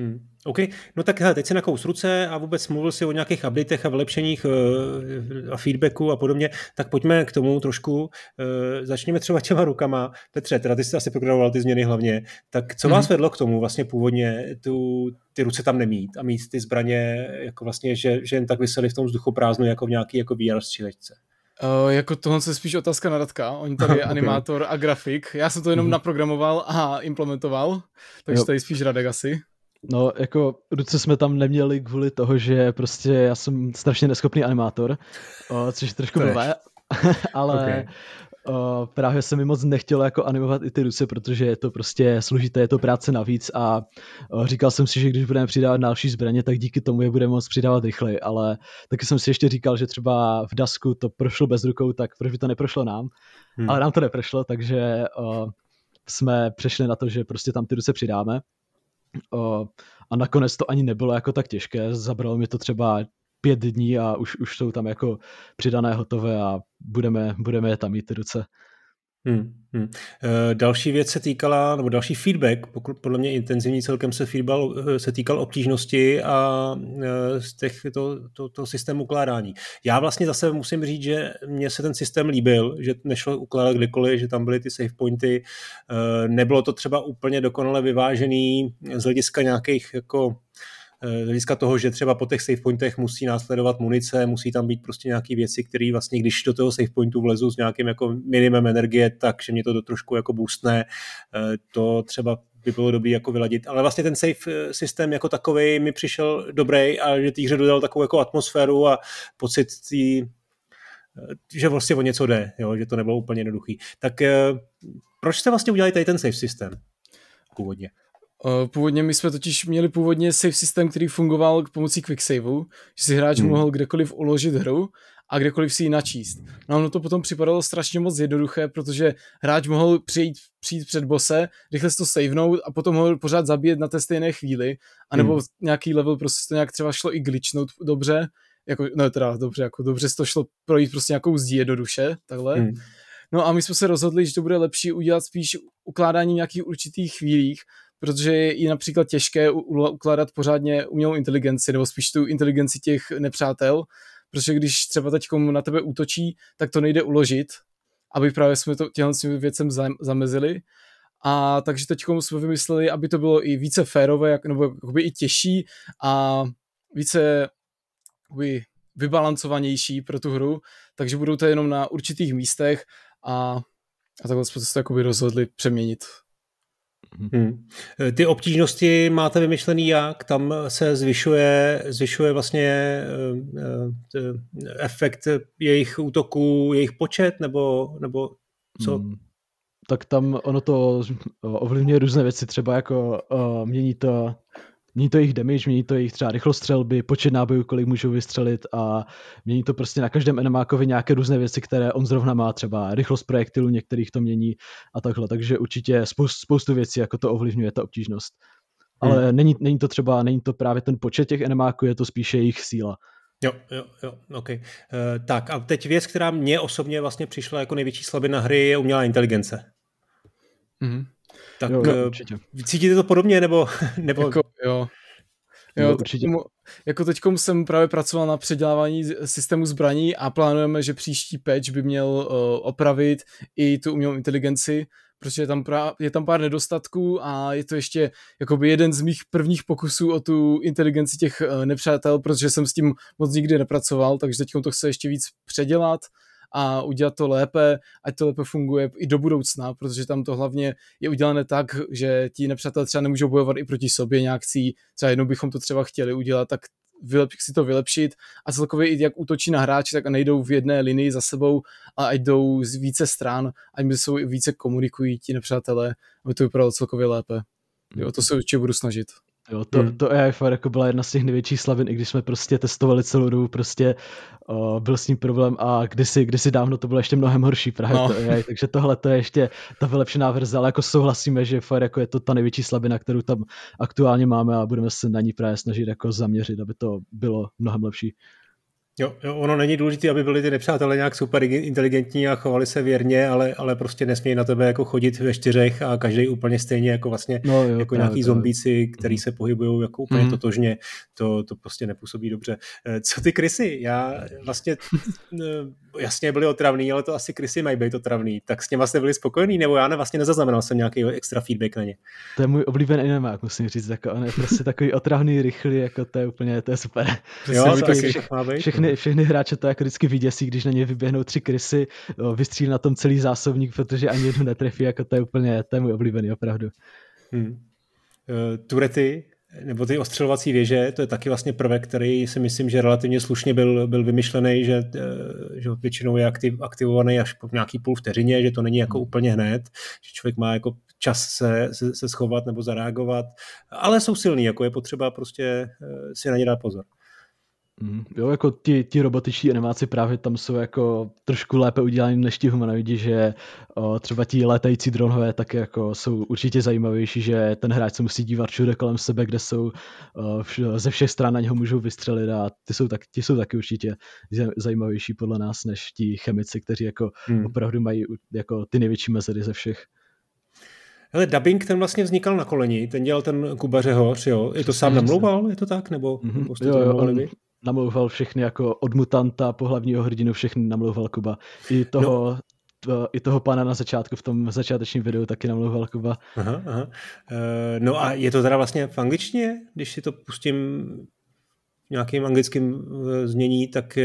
Hmm. OK, no tak hele, teď si nakous ruce a vůbec mluvil si o nějakých updatech a vylepšeních uh, a feedbacku a podobně, tak pojďme k tomu trošku. Uh, začněme třeba těma rukama. Petře, teda ty jsi asi programoval ty změny hlavně, tak co mm-hmm. vás vedlo k tomu vlastně původně tu, ty ruce tam nemít a mít ty zbraně jako vlastně, že, že jen tak vysely v tom vzduchu prázdnu jako v nějaký jako VR střílečce? Uh, jako tohle je spíš otázka na Radka. On tady je animátor a grafik. Já jsem to jenom mm-hmm. naprogramoval a implementoval, takže jo. tady spíš Radek asi. No, jako ruce jsme tam neměli kvůli toho, že prostě já jsem strašně neschopný animátor, o, což je trošku blbé, ale okay. o, právě se mi moc nechtělo jako animovat i ty ruce, protože je to prostě složité, je to práce navíc a o, říkal jsem si, že když budeme přidávat další zbraně, tak díky tomu je budeme moct přidávat rychleji, ale taky jsem si ještě říkal, že třeba v Dasku to prošlo bez rukou, tak proč by to neprošlo nám? Hmm. Ale nám to neprošlo, takže o, jsme přešli na to, že prostě tam ty ruce přidáme a nakonec to ani nebylo jako tak těžké, zabralo mi to třeba pět dní a už, už jsou tam jako přidané hotové a budeme, budeme je tam mít ty ruce. Hmm, hmm. E, další věc se týkala, nebo další feedback, pokud podle mě intenzivní celkem se feedback eh, se týkal obtížnosti a e, z těch, to, to, to systému ukládání. Já vlastně zase musím říct, že mně se ten systém líbil, že nešlo ukládat kdykoliv, že tam byly ty save pointy, e, nebylo to třeba úplně dokonale vyvážený z hlediska nějakých jako hlediska toho, že třeba po těch save pointech musí následovat munice, musí tam být prostě nějaké věci, které vlastně, když do toho save pointu vlezu s nějakým jako minimem energie, takže mě to trošku jako boostne. Eh, to třeba by bylo dobré jako vyladit. Ale vlastně ten safe eh, systém jako takový mi přišel dobrý a že té hře dodal takovou jako atmosféru a pocit tý, eh, že vlastně o něco jde, jo, že to nebylo úplně jednoduchý. Tak proč jste vlastně udělali tady ten safe systém původně? Eh, původně my jsme totiž měli původně save systém, který fungoval k pomocí quicksaveu, že si hráč hmm. mohl kdekoliv uložit hru a kdekoliv si ji načíst. No ono to potom připadalo strašně moc jednoduché, protože hráč mohl přijít, přijít před bose, rychle si to savenout a potom mohl pořád zabíjet na té stejné chvíli, anebo hmm. nějaký level prostě to nějak třeba šlo i glitchnout dobře, jako, no teda dobře, jako dobře to šlo projít prostě nějakou zdí jednoduše, takhle. Hmm. No a my jsme se rozhodli, že to bude lepší udělat spíš ukládání nějakých určitých chvílích, protože je například těžké ukládat pořádně umělou inteligenci, nebo spíš tu inteligenci těch nepřátel, protože když třeba teď na tebe útočí, tak to nejde uložit, aby právě jsme to těmhle věcem zamezili. A takže teď jsme vymysleli, aby to bylo i více férové, nebo jakoby i těžší a více jakoby, vybalancovanější pro tu hru, takže budou to jenom na určitých místech a, a takhle jsme se to jakoby rozhodli přeměnit Hmm. Ty obtížnosti máte vymyšlený jak? Tam se zvyšuje, zvyšuje vlastně eh, eh, efekt jejich útoků, jejich počet, nebo, nebo co? Hmm. Tak tam ono to ovlivňuje různé věci, třeba jako uh, mění to Mění to jejich damage, mění to jejich třeba rychlost střelby, počet nábojů, kolik můžou vystřelit a mění to prostě na každém enemákovi nějaké různé věci, které on zrovna má, třeba rychlost projektilu, některých to mění a takhle. Takže určitě spoustu, spoustu věcí jako to ovlivňuje ta obtížnost. Ale hmm. není, není to třeba, není to právě ten počet těch enemáků, je to spíše jejich síla. Jo, jo, jo, ok. Uh, tak a teď věc, která mě osobně vlastně přišla jako největší slabina hry, je umělá inteligence. Mm. Tak jo, jo, určitě. cítíte to podobně, nebo... nebo... Jako, jo. Jo, určitě. Jako teďkom jsem právě pracoval na předělávání systému zbraní a plánujeme, že příští patch by měl uh, opravit i tu umělou inteligenci, protože je tam, pra, je tam pár nedostatků a je to ještě jakoby jeden z mých prvních pokusů o tu inteligenci těch uh, nepřátel, protože jsem s tím moc nikdy nepracoval, takže teď to chce ještě víc předělat a udělat to lépe, ať to lépe funguje i do budoucna, protože tam to hlavně je udělané tak, že ti nepřátelé třeba nemůžou bojovat i proti sobě nějakcí, třeba jednou bychom to třeba chtěli udělat, tak vylep, si to vylepšit a celkově i jak útočí na hráči, tak nejdou v jedné linii za sebou, a ať jdou z více stran, ať mezi sebou více komunikují ti nepřátelé, aby to vypadalo celkově lépe. Jo, to se určitě budu snažit. Jo, to, hmm. to AI fakt jako byla jedna z těch největších slavin, i když jsme prostě testovali celou dobu, prostě uh, byl s ním problém a kdysi, kdysi dávno to bylo ještě mnohem horší právě no. to AI, takže tohle to je ještě ta vylepšená verze, ale jako souhlasíme, že fakt jako je to ta největší slabina, kterou tam aktuálně máme a budeme se na ní právě snažit jako zaměřit, aby to bylo mnohem lepší. Jo, jo, ono není důležité, aby byli ty nepřátelé nějak super inteligentní a chovali se věrně, ale, ale prostě nesmí na tebe jako chodit ve čtyřech a každý úplně stejně jako vlastně no, jo, jako nějaký zombíci, který se pohybují jako úplně mm. totožně. To, to prostě nepůsobí dobře. Eh, co ty krysy? Já vlastně eh, jasně byli otravný, ale to asi krysy mají být otravný. Tak s něma jste byli spokojení, nebo já ne, vlastně nezaznamenal jsem nějaký extra feedback na ně. To je můj oblíbený animák, musím říct, jako on je prostě takový otravný, rychlý, jako to je úplně, to je super. Jo, to taky všech, má být. Všechny, všechny hráče to jako vždycky vyděsí, když na ně vyběhnou tři krysy, vystřílí na tom celý zásobník, protože ani jednu netrefí, jako to je úplně, to je můj oblíbený, opravdu. Hmm. Uh, turety, nebo ty ostřelovací věže, to je taky vlastně prvek, který si myslím, že relativně slušně byl, byl vymyšlený, že, eh, že většinou je aktiv, aktivovaný až po nějaký půl vteřině, že to není jako hmm. úplně hned, že člověk má jako čas se, se, se schovat nebo zareagovat, ale jsou silný, jako je potřeba prostě eh, si na ně dát pozor. Mm, jo, jako ti, ti robotiční animáci právě tam jsou jako trošku lépe udělaný než ti humanoidi, že o, třeba ti létající dronové tak jako jsou určitě zajímavější, že ten hráč se musí dívat všude kolem sebe, kde jsou o, vš, ze všech stran na něho můžou vystřelit a ty jsou, tak, ty jsou taky určitě zajímavější podle nás než ti chemici, kteří jako hmm. opravdu mají jako ty největší mezery ze všech. Hele, dubbing ten vlastně vznikal na koleni, ten dělal ten Kuba Řehoř, jo? Je to sám namlouval, je to tak? Nebo, mm-hmm. jo, jo, on, namlouval všechny jako od mutanta po hlavního hrdinu, všechny namlouval Kuba. I toho, no. i toho pána na začátku, v tom začátečním videu taky namlouval Kuba. Aha, aha. E, no a je to teda vlastně v angličtině, když si to pustím v nějakým anglickým eh, znění, tak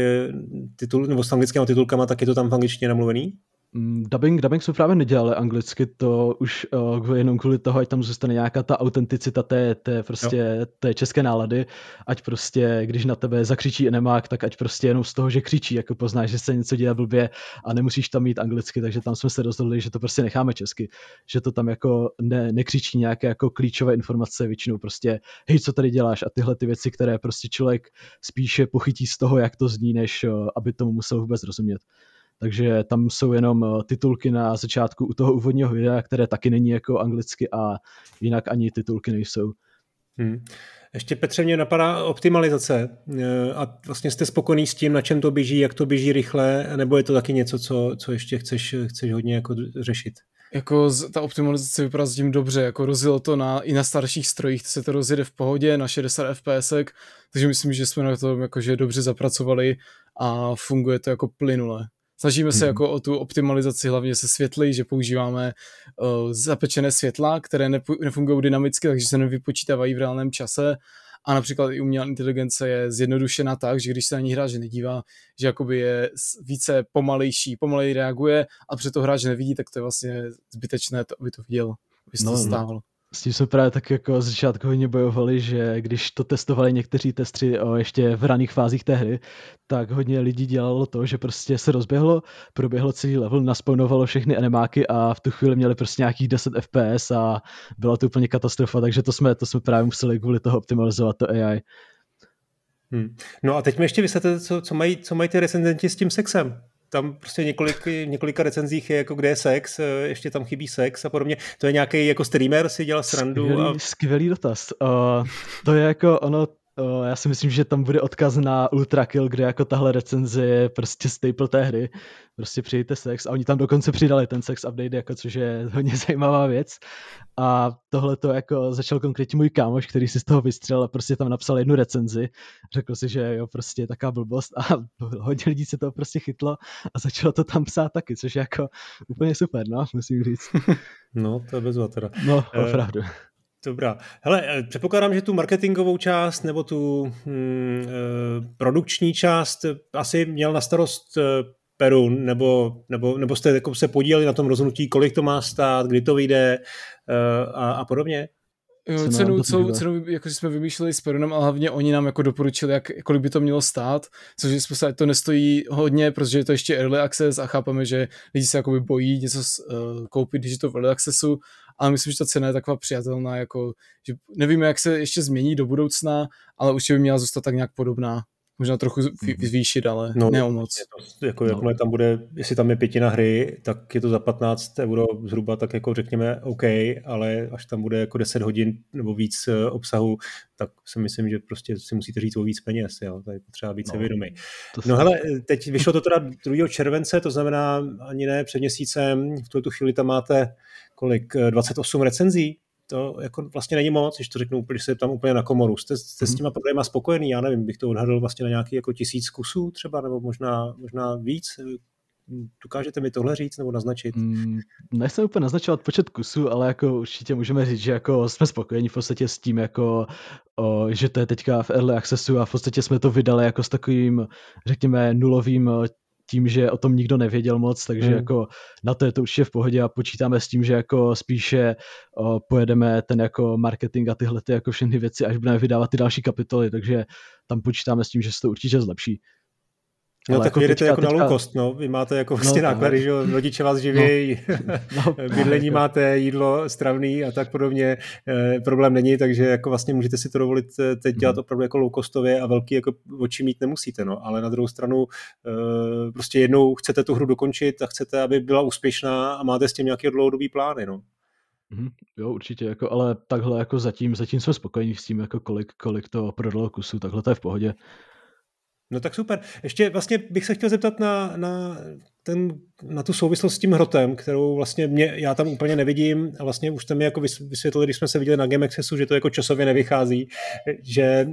titul, nebo s anglickými titulkama, tak je to tam v angličtině namluvený? Mm, dubbing, dubbing jsme právě nedělali anglicky, to už uh, jenom kvůli toho, ať tam zůstane nějaká ta autenticita té, té prostě té české nálady, ať prostě, když na tebe zakřičí enemák, tak ať prostě jenom z toho, že křičí, jako poznáš, že se něco děje blbě a nemusíš tam mít anglicky, takže tam jsme se rozhodli, že to prostě necháme česky, že to tam jako ne, nekřičí nějaké jako klíčové informace, většinou prostě, hej, co tady děláš? A tyhle ty věci, které prostě člověk spíše pochytí z toho, jak to zní, než uh, aby tomu musel vůbec rozumět takže tam jsou jenom eh, titulky na začátku u toho úvodního videa, které taky není jako anglicky a jinak ani titulky nejsou. Hmm. Ještě Petře, mě napadá optimalizace eh, a vlastně jste spokojený s tím, na čem to běží, jak to běží rychle, nebo je to taky něco, co, co ještě chceš, chceš hodně jako řešit? Jako ta optimalizace vypadá tím dobře, jako rozjelo to na, i na starších strojích, se to rozjede v pohodě na 60 fps, takže myslím, že jsme na tom jakože dobře zapracovali a funguje to jako plynule. Snažíme se hmm. jako o tu optimalizaci hlavně se světly, že používáme uh, zapečené světla, které nefungují dynamicky, takže se nevypočítávají v reálném čase a například i umělá inteligence je zjednodušená tak, že když se na ní hráč nedívá, že jakoby je více pomalejší, pomalej reaguje a přeto hráč nevidí, tak to je vlastně zbytečné, to, aby to viděl, aby se no, to no. stávalo. S tím jsme právě tak jako z začátku hodně bojovali, že když to testovali někteří testři o ještě v raných fázích té hry, tak hodně lidí dělalo to, že prostě se rozběhlo, proběhlo celý level, naspawnovalo všechny animáky a v tu chvíli měli prostě nějakých 10 FPS a byla to úplně katastrofa, takže to jsme, to jsme právě museli kvůli toho optimalizovat to AI. Hmm. No a teď mi ještě vysvětlete, co, co, mají, co mají ty recenzenti s tím sexem tam prostě několik, několika recenzích je jako kde je sex, eh, ještě tam chybí sex a podobně. To je nějaký jako streamer si dělal srandu. Skvělý, a... skvělý dotaz. Uh, to je jako ono, já si myslím, že tam bude odkaz na Ultra Kill, kde jako tahle recenze je prostě staple té hry. Prostě přijďte sex a oni tam dokonce přidali ten sex update, jako, což je hodně zajímavá věc. A tohle to jako začal konkrétně můj kámoš, který si z toho vystřelil a prostě tam napsal jednu recenzi. Řekl si, že jo, prostě je taká blbost a hodně lidí se to prostě chytlo a začalo to tam psát taky, což je jako úplně super, no, musím říct. No, to je bezva teda. No, opravdu. Uh, Dobrá. Hele, eh, předpokládám, že tu marketingovou část nebo tu hmm, eh, produkční část asi měl na starost eh, Perun, nebo, nebo, nebo jste jako se podíleli na tom rozhodnutí, kolik to má stát, kdy to vyjde a, a podobně? Jo, cenu, celou cenu, jako jsme vymýšleli s Perunem, ale hlavně oni nám jako doporučili, jak, kolik by to mělo stát, což je způsob, to nestojí hodně, protože je to ještě early access a chápeme, že lidi se jakoby bojí něco uh, koupit, když je to v early accessu, ale myslím, že ta cena je taková přijatelná, jako, že nevíme, jak se ještě změní do budoucna, ale určitě by měla zůstat tak nějak podobná možná trochu mhm. zvýšit, ale no, ne o moc. To, jako, no. jakmile tam bude, jestli tam je pětina hry, tak je to za 15 euro zhruba, tak jako řekněme OK, ale až tam bude jako 10 hodin nebo víc eh, obsahu, tak si myslím, že prostě si musíte říct o víc peněz, jo, tady potřeba víc no, vědomý. No hele, teď vyšlo to teda 2. července, to znamená ani ne před měsícem, v tuto chvíli tam máte kolik, 28 eh, recenzí, to jako vlastně není moc, když to řeknu že se tam úplně na komoru. Jste, jste s mhm. těma problémy spokojený? Já nevím, bych to odhadl vlastně na nějaký jako tisíc kusů třeba, nebo možná, možná víc. Dokážete mi tohle říct nebo naznačit? Mm, nechci úplně naznačovat počet kusů, ale jako určitě můžeme říct, že jako jsme spokojeni v podstatě s tím, jako, o, že to je teďka v early accessu a v podstatě jsme to vydali jako s takovým, řekněme, nulovým tím, že o tom nikdo nevěděl moc, takže hmm. jako na to je to určitě v pohodě a počítáme s tím, že jako spíše o, pojedeme ten jako marketing a tyhle ty jako všechny věci, až budeme vydávat ty další kapitoly, takže tam počítáme s tím, že se to určitě zlepší. No tak jako jedete jako teďka... na low cost, no. Vy máte jako vlastně no, náklady, že rodiče vás živí, no. no. bydlení máte, jídlo, stravný a tak podobně. E, problém není, takže jako vlastně můžete si to dovolit eh, teď dělat mhm. opravdu jako low costově a velký jako oči mít nemusíte, no. Ale na druhou stranu e, prostě jednou chcete tu hru dokončit a chcete, aby byla úspěšná a máte s tím nějaké dlouhodobý plány, no. Mm, jo, určitě, jako, ale takhle jako zatím, zatím jsme spokojení s tím, jako kolik, kolik to prodalo kusů, takhle to je v pohodě. No tak super. Ještě vlastně bych se chtěl zeptat na, na, ten, na tu souvislost s tím hrotem, kterou vlastně mě, já tam úplně nevidím a vlastně už jste mi jako vysvětlili, když jsme se viděli na Game Accessu, že to jako časově nevychází, že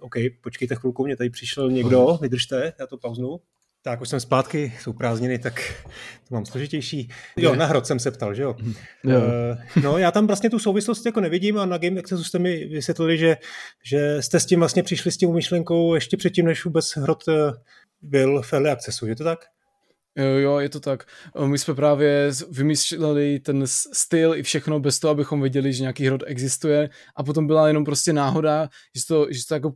OK, počkejte chvilku, mě tady přišel někdo, vydržte, já to pauznu. Tak, už jsem zpátky, jsou prázdniny, tak to mám složitější. Jo, na hrot jsem se ptal, že jo? jo. Uh, no, já tam vlastně tu souvislost jako nevidím a na Game Accessu jste mi vysvětlili, že, že jste s tím vlastně přišli s tím myšlenkou ještě předtím, než vůbec hrot eh, byl v Early Accessu, je to tak? Jo, jo, je to tak. Eh, my jsme právě vymysleli ten styl i všechno bez toho, abychom věděli, že nějaký hrot existuje a potom byla jenom prostě náhoda, že to, že to jako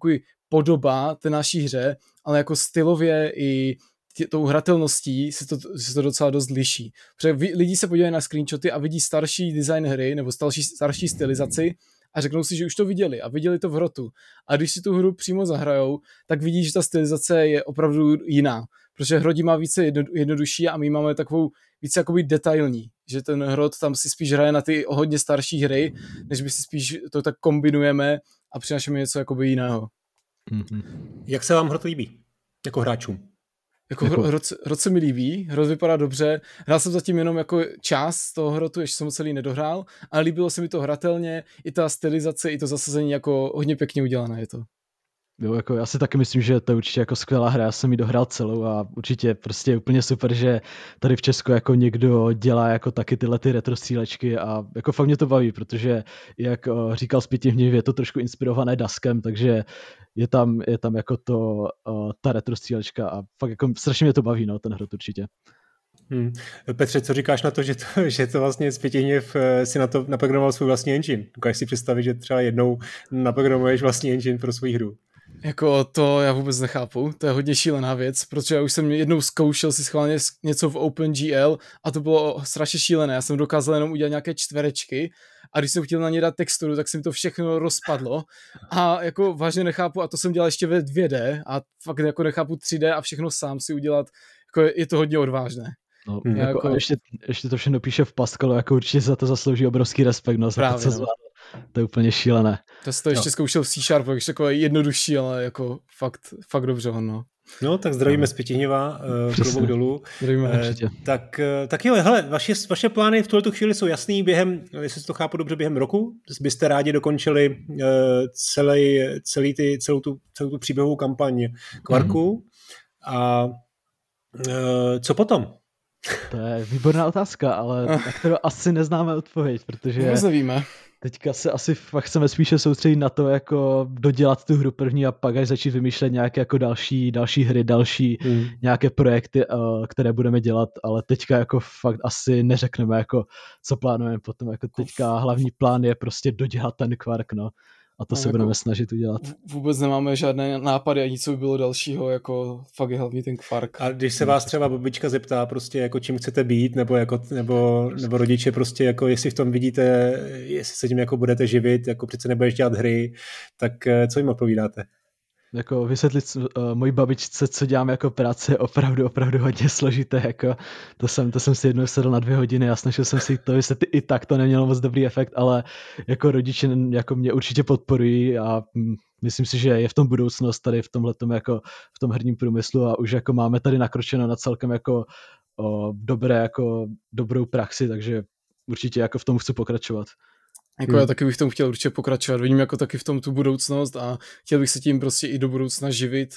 podobá té naší hře, ale jako stylově i tě, tou hratelností se to, se to docela dost liší. Protože lidi se podívají na screenshoty a vidí starší design hry nebo starší, starší stylizaci a řeknou si, že už to viděli a viděli to v hrotu. A když si tu hru přímo zahrajou, tak vidí, že ta stylizace je opravdu jiná. Protože hrodí má více jedno, jednodušší a my máme takovou více jakoby detailní, že ten hrot tam si spíš hraje na ty hodně starší hry, než by si spíš to tak kombinujeme a přinašeme něco jakoby jiného. Mm-hmm. Jak se vám hrot líbí? Jako hráčům? Jako, jako... Hrot, hrot se mi líbí, hrot vypadá dobře. Hrál jsem zatím jenom jako část toho hrotu, ještě jsem ho celý nedohrál, ale líbilo se mi to hratelně, i ta stylizace, i to zasazení jako hodně pěkně udělané je to. Jo, jako já si taky myslím, že to je určitě jako skvělá hra, já jsem ji dohrál celou a určitě prostě je úplně super, že tady v Česku jako někdo dělá jako taky tyhle ty retro střílečky a jako fakt mě to baví, protože jak říkal zpětně hněv, je to trošku inspirované Daskem, takže je tam, je tam jako to, ta retro střílečka a fakt jako strašně mě to baví, no, ten hru určitě. Hmm. Petře, co říkáš na to, že to, že to vlastně Zpětěhněv eh, si na to naprogramoval svůj vlastní engine? Dokážeš si představit, že třeba jednou naprogramuješ vlastní engine pro svou hru? Jako to já vůbec nechápu, to je hodně šílená věc, protože já už jsem jednou zkoušel si schválně něco v OpenGL a to bylo strašně šílené, já jsem dokázal jenom udělat nějaké čtverečky a když jsem chtěl na ně dát texturu, tak se mi to všechno rozpadlo. A jako vážně nechápu a to jsem dělal ještě ve 2D a fakt jako nechápu 3D a všechno sám si udělat, jako je to hodně odvážné. No, jako, jako... A ještě, ještě to všechno píše v Pascalu, jako určitě za to zaslouží obrovský respekt, no, za Právě, to, co no. To je úplně šílené. To jsi to ještě no. zkoušel v C-Sharp, takže takové jednodušší, ale jako fakt, fakt dobře, no. No, tak zdravíme no. z Pětihněva, uh, dolů. Zdravíme, uh, tak, uh, tak jo, hele, vaše, vaše plány v tuhle chvíli jsou jasný během, jestli to chápu dobře, během roku? Byste rádi dokončili uh, celý, celý ty, celou, tu, celou tu příběhovou kampaň Kvarku. Mm. A uh, co potom? To je výborná otázka, ale na kterou asi neznáme odpověď, protože... Vůbec nevíme. Teďka se asi fakt chceme spíše soustředit na to, jako dodělat tu hru první a pak až začít vymýšlet nějaké jako další, další hry, další hmm. nějaké projekty, uh, které budeme dělat, ale teďka jako fakt asi neřekneme, jako co plánujeme potom, jako teďka hlavní plán je prostě dodělat ten kvark, no a to no, se jako budeme snažit udělat. Vůbec nemáme žádné nápady a nic, co by bylo dalšího, jako fakt je hlavně ten kvark. A když se vás třeba babička zeptá prostě jako čím chcete být, nebo, jako, nebo, nebo rodiče prostě jako jestli v tom vidíte, jestli se tím jako budete živit, jako přece nebudeš dělat hry, tak eh, co jim odpovídáte? Jako vysvětlit uh, mojí babičce, co dělám jako práce, je opravdu, opravdu hodně složité. Jako, to, jsem, to jsem si jednou sedl na dvě hodiny a snažil jsem si to vysvětlit i tak, to nemělo moc dobrý efekt, ale jako rodiče jako mě určitě podporují a mm, myslím si, že je v tom budoucnost tady v tomhle jako v tom herním průmyslu a už jako máme tady nakročeno na celkem jako o, dobré, jako dobrou praxi, takže určitě jako v tom chci pokračovat. Jako hmm. já taky bych v tom chtěl určitě pokračovat. Vidím jako taky v tom tu budoucnost a chtěl bych se tím prostě i do budoucna živit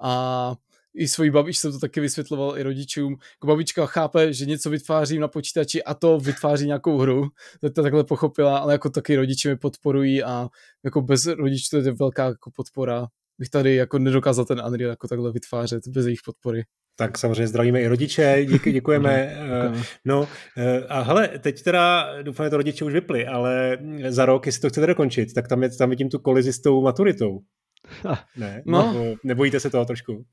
a i svojí babičce jsem to taky vysvětloval i rodičům. Jako babička chápe, že něco vytvářím na počítači a to vytváří nějakou hru. To, to takhle pochopila, ale jako taky rodiče mi podporují a jako bez rodičů to je velká jako podpora. Bych tady jako nedokázal ten Unreal jako takhle vytvářet bez jejich podpory. Tak samozřejmě zdravíme i rodiče, díky, děkujeme. Eh, no eh, a hele, teď teda, doufám, že to rodiče už vyply, ale za rok, jestli to chcete dokončit, tak tam, je, tam vidím tu kolizi s tou maturitou. Ne? No. Nebo, nebojíte se toho trošku?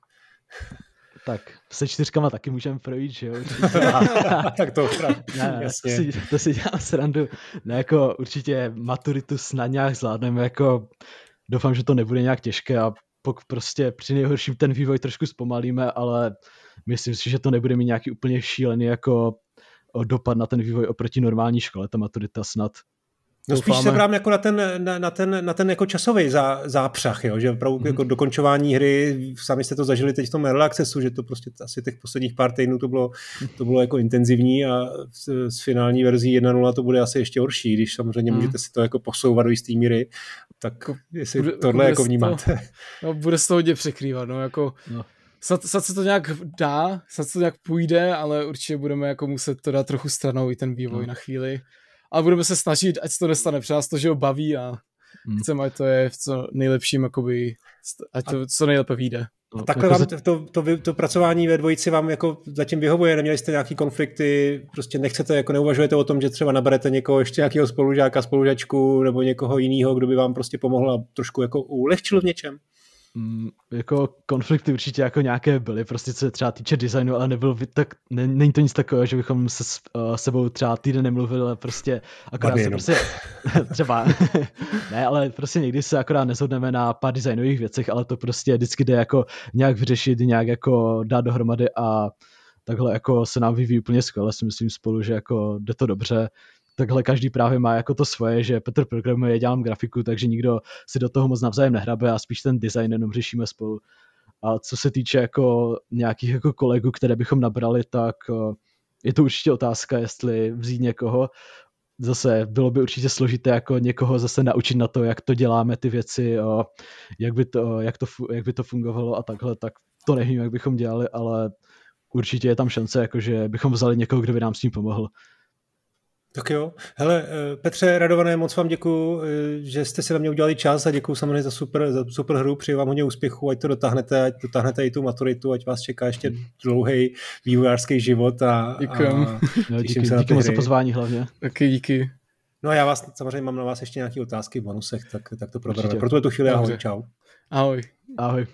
Tak se čtyřkama taky můžeme projít, že jo? tak to ne, jasně. To si, to si dělám srandu. Ne, jako určitě maturitu snad nějak zvládneme, jako doufám, že to nebude nějak těžké a pokud prostě při nejhorším ten vývoj trošku zpomalíme, ale myslím si, že to nebude mít nějaký úplně šílený jako dopad na ten vývoj oproti normální škole, ta maturita snad. No spíš se vrám jako na ten, na, na ten, na ten jako časový zá, zápřah, jo? že opravdu mm-hmm. jako dokončování hry, sami jste to zažili teď v tom Early Accessu, že to prostě asi těch posledních pár týdnů to bylo, to bylo jako intenzivní a s, s finální verzí 1.0 to bude asi ještě horší, když samozřejmě mm. můžete si to jako posouvat do jistý míry, tak jestli bude, tohle jako vnímáte. To, no, bude se to hodně překrývat, no jako no. Snad, snad se to nějak dá, snad se to nějak půjde, ale určitě budeme jako muset to dát trochu stranou i ten vývoj no. na chvíli a budeme se snažit, ať se to nestane, protože nás to, že ho baví a hmm. chceme, ať to je v co nejlepším, jakoby, ať to co nejlépe vyjde. No, takhle jako vám to, to, to, to, pracování ve dvojici vám jako zatím vyhovuje, neměli jste nějaký konflikty, prostě nechcete, jako neuvažujete o tom, že třeba naberete někoho ještě nějakého spolužáka, spolužačku nebo někoho jiného, kdo by vám prostě pomohl a trošku jako ulehčil v něčem? Mm, jako konflikty určitě jako nějaké byly, prostě co se třeba týče designu, ale nebyl tak, ne, není to nic takového, že bychom se s uh, sebou třeba týden nemluvili, ale prostě akorát se prostě, třeba, ne, ale prostě někdy se akorát nezhodneme na pár designových věcech, ale to prostě vždycky jde jako nějak vyřešit, nějak jako dát dohromady a takhle jako se nám vyvíjí úplně skvěle, si myslím spolu, že jako jde to dobře, takhle každý právě má jako to svoje, že Petr programuje, dělám grafiku, takže nikdo si do toho moc navzájem nehrabe a spíš ten design jenom řešíme spolu. A co se týče jako nějakých jako kolegů, které bychom nabrali, tak eh, je to určitě otázka, jestli vzít někoho. Zase bylo by určitě složité jako někoho zase naučit na to, jak to děláme ty věci, jak by to, jak to, jak by to fungovalo a takhle, tak to nevím, jak bychom dělali, ale určitě je tam šance, jako že bychom vzali někoho, kdo by nám s tím pomohl. Tak jo. Hele, eh, Petře Radované, moc vám děkuji, eh, že jste si na mě udělali čas a děkuji samozřejmě za super, za super hru. Přeji vám hodně úspěchu, ať to dotáhnete, ať dotáhnete i tu maturitu, ať vás čeká ještě dlouhý vývojářský život. A, Děkuji. A no, díky, se díky moc za pozvání hlavně. Taky díky. No a já vás samozřejmě mám na vás ještě nějaké otázky v bonusech, tak, tak to probereme. Pro tuhle tu chvíli ahoj, čau. Ahoj. Ahoj.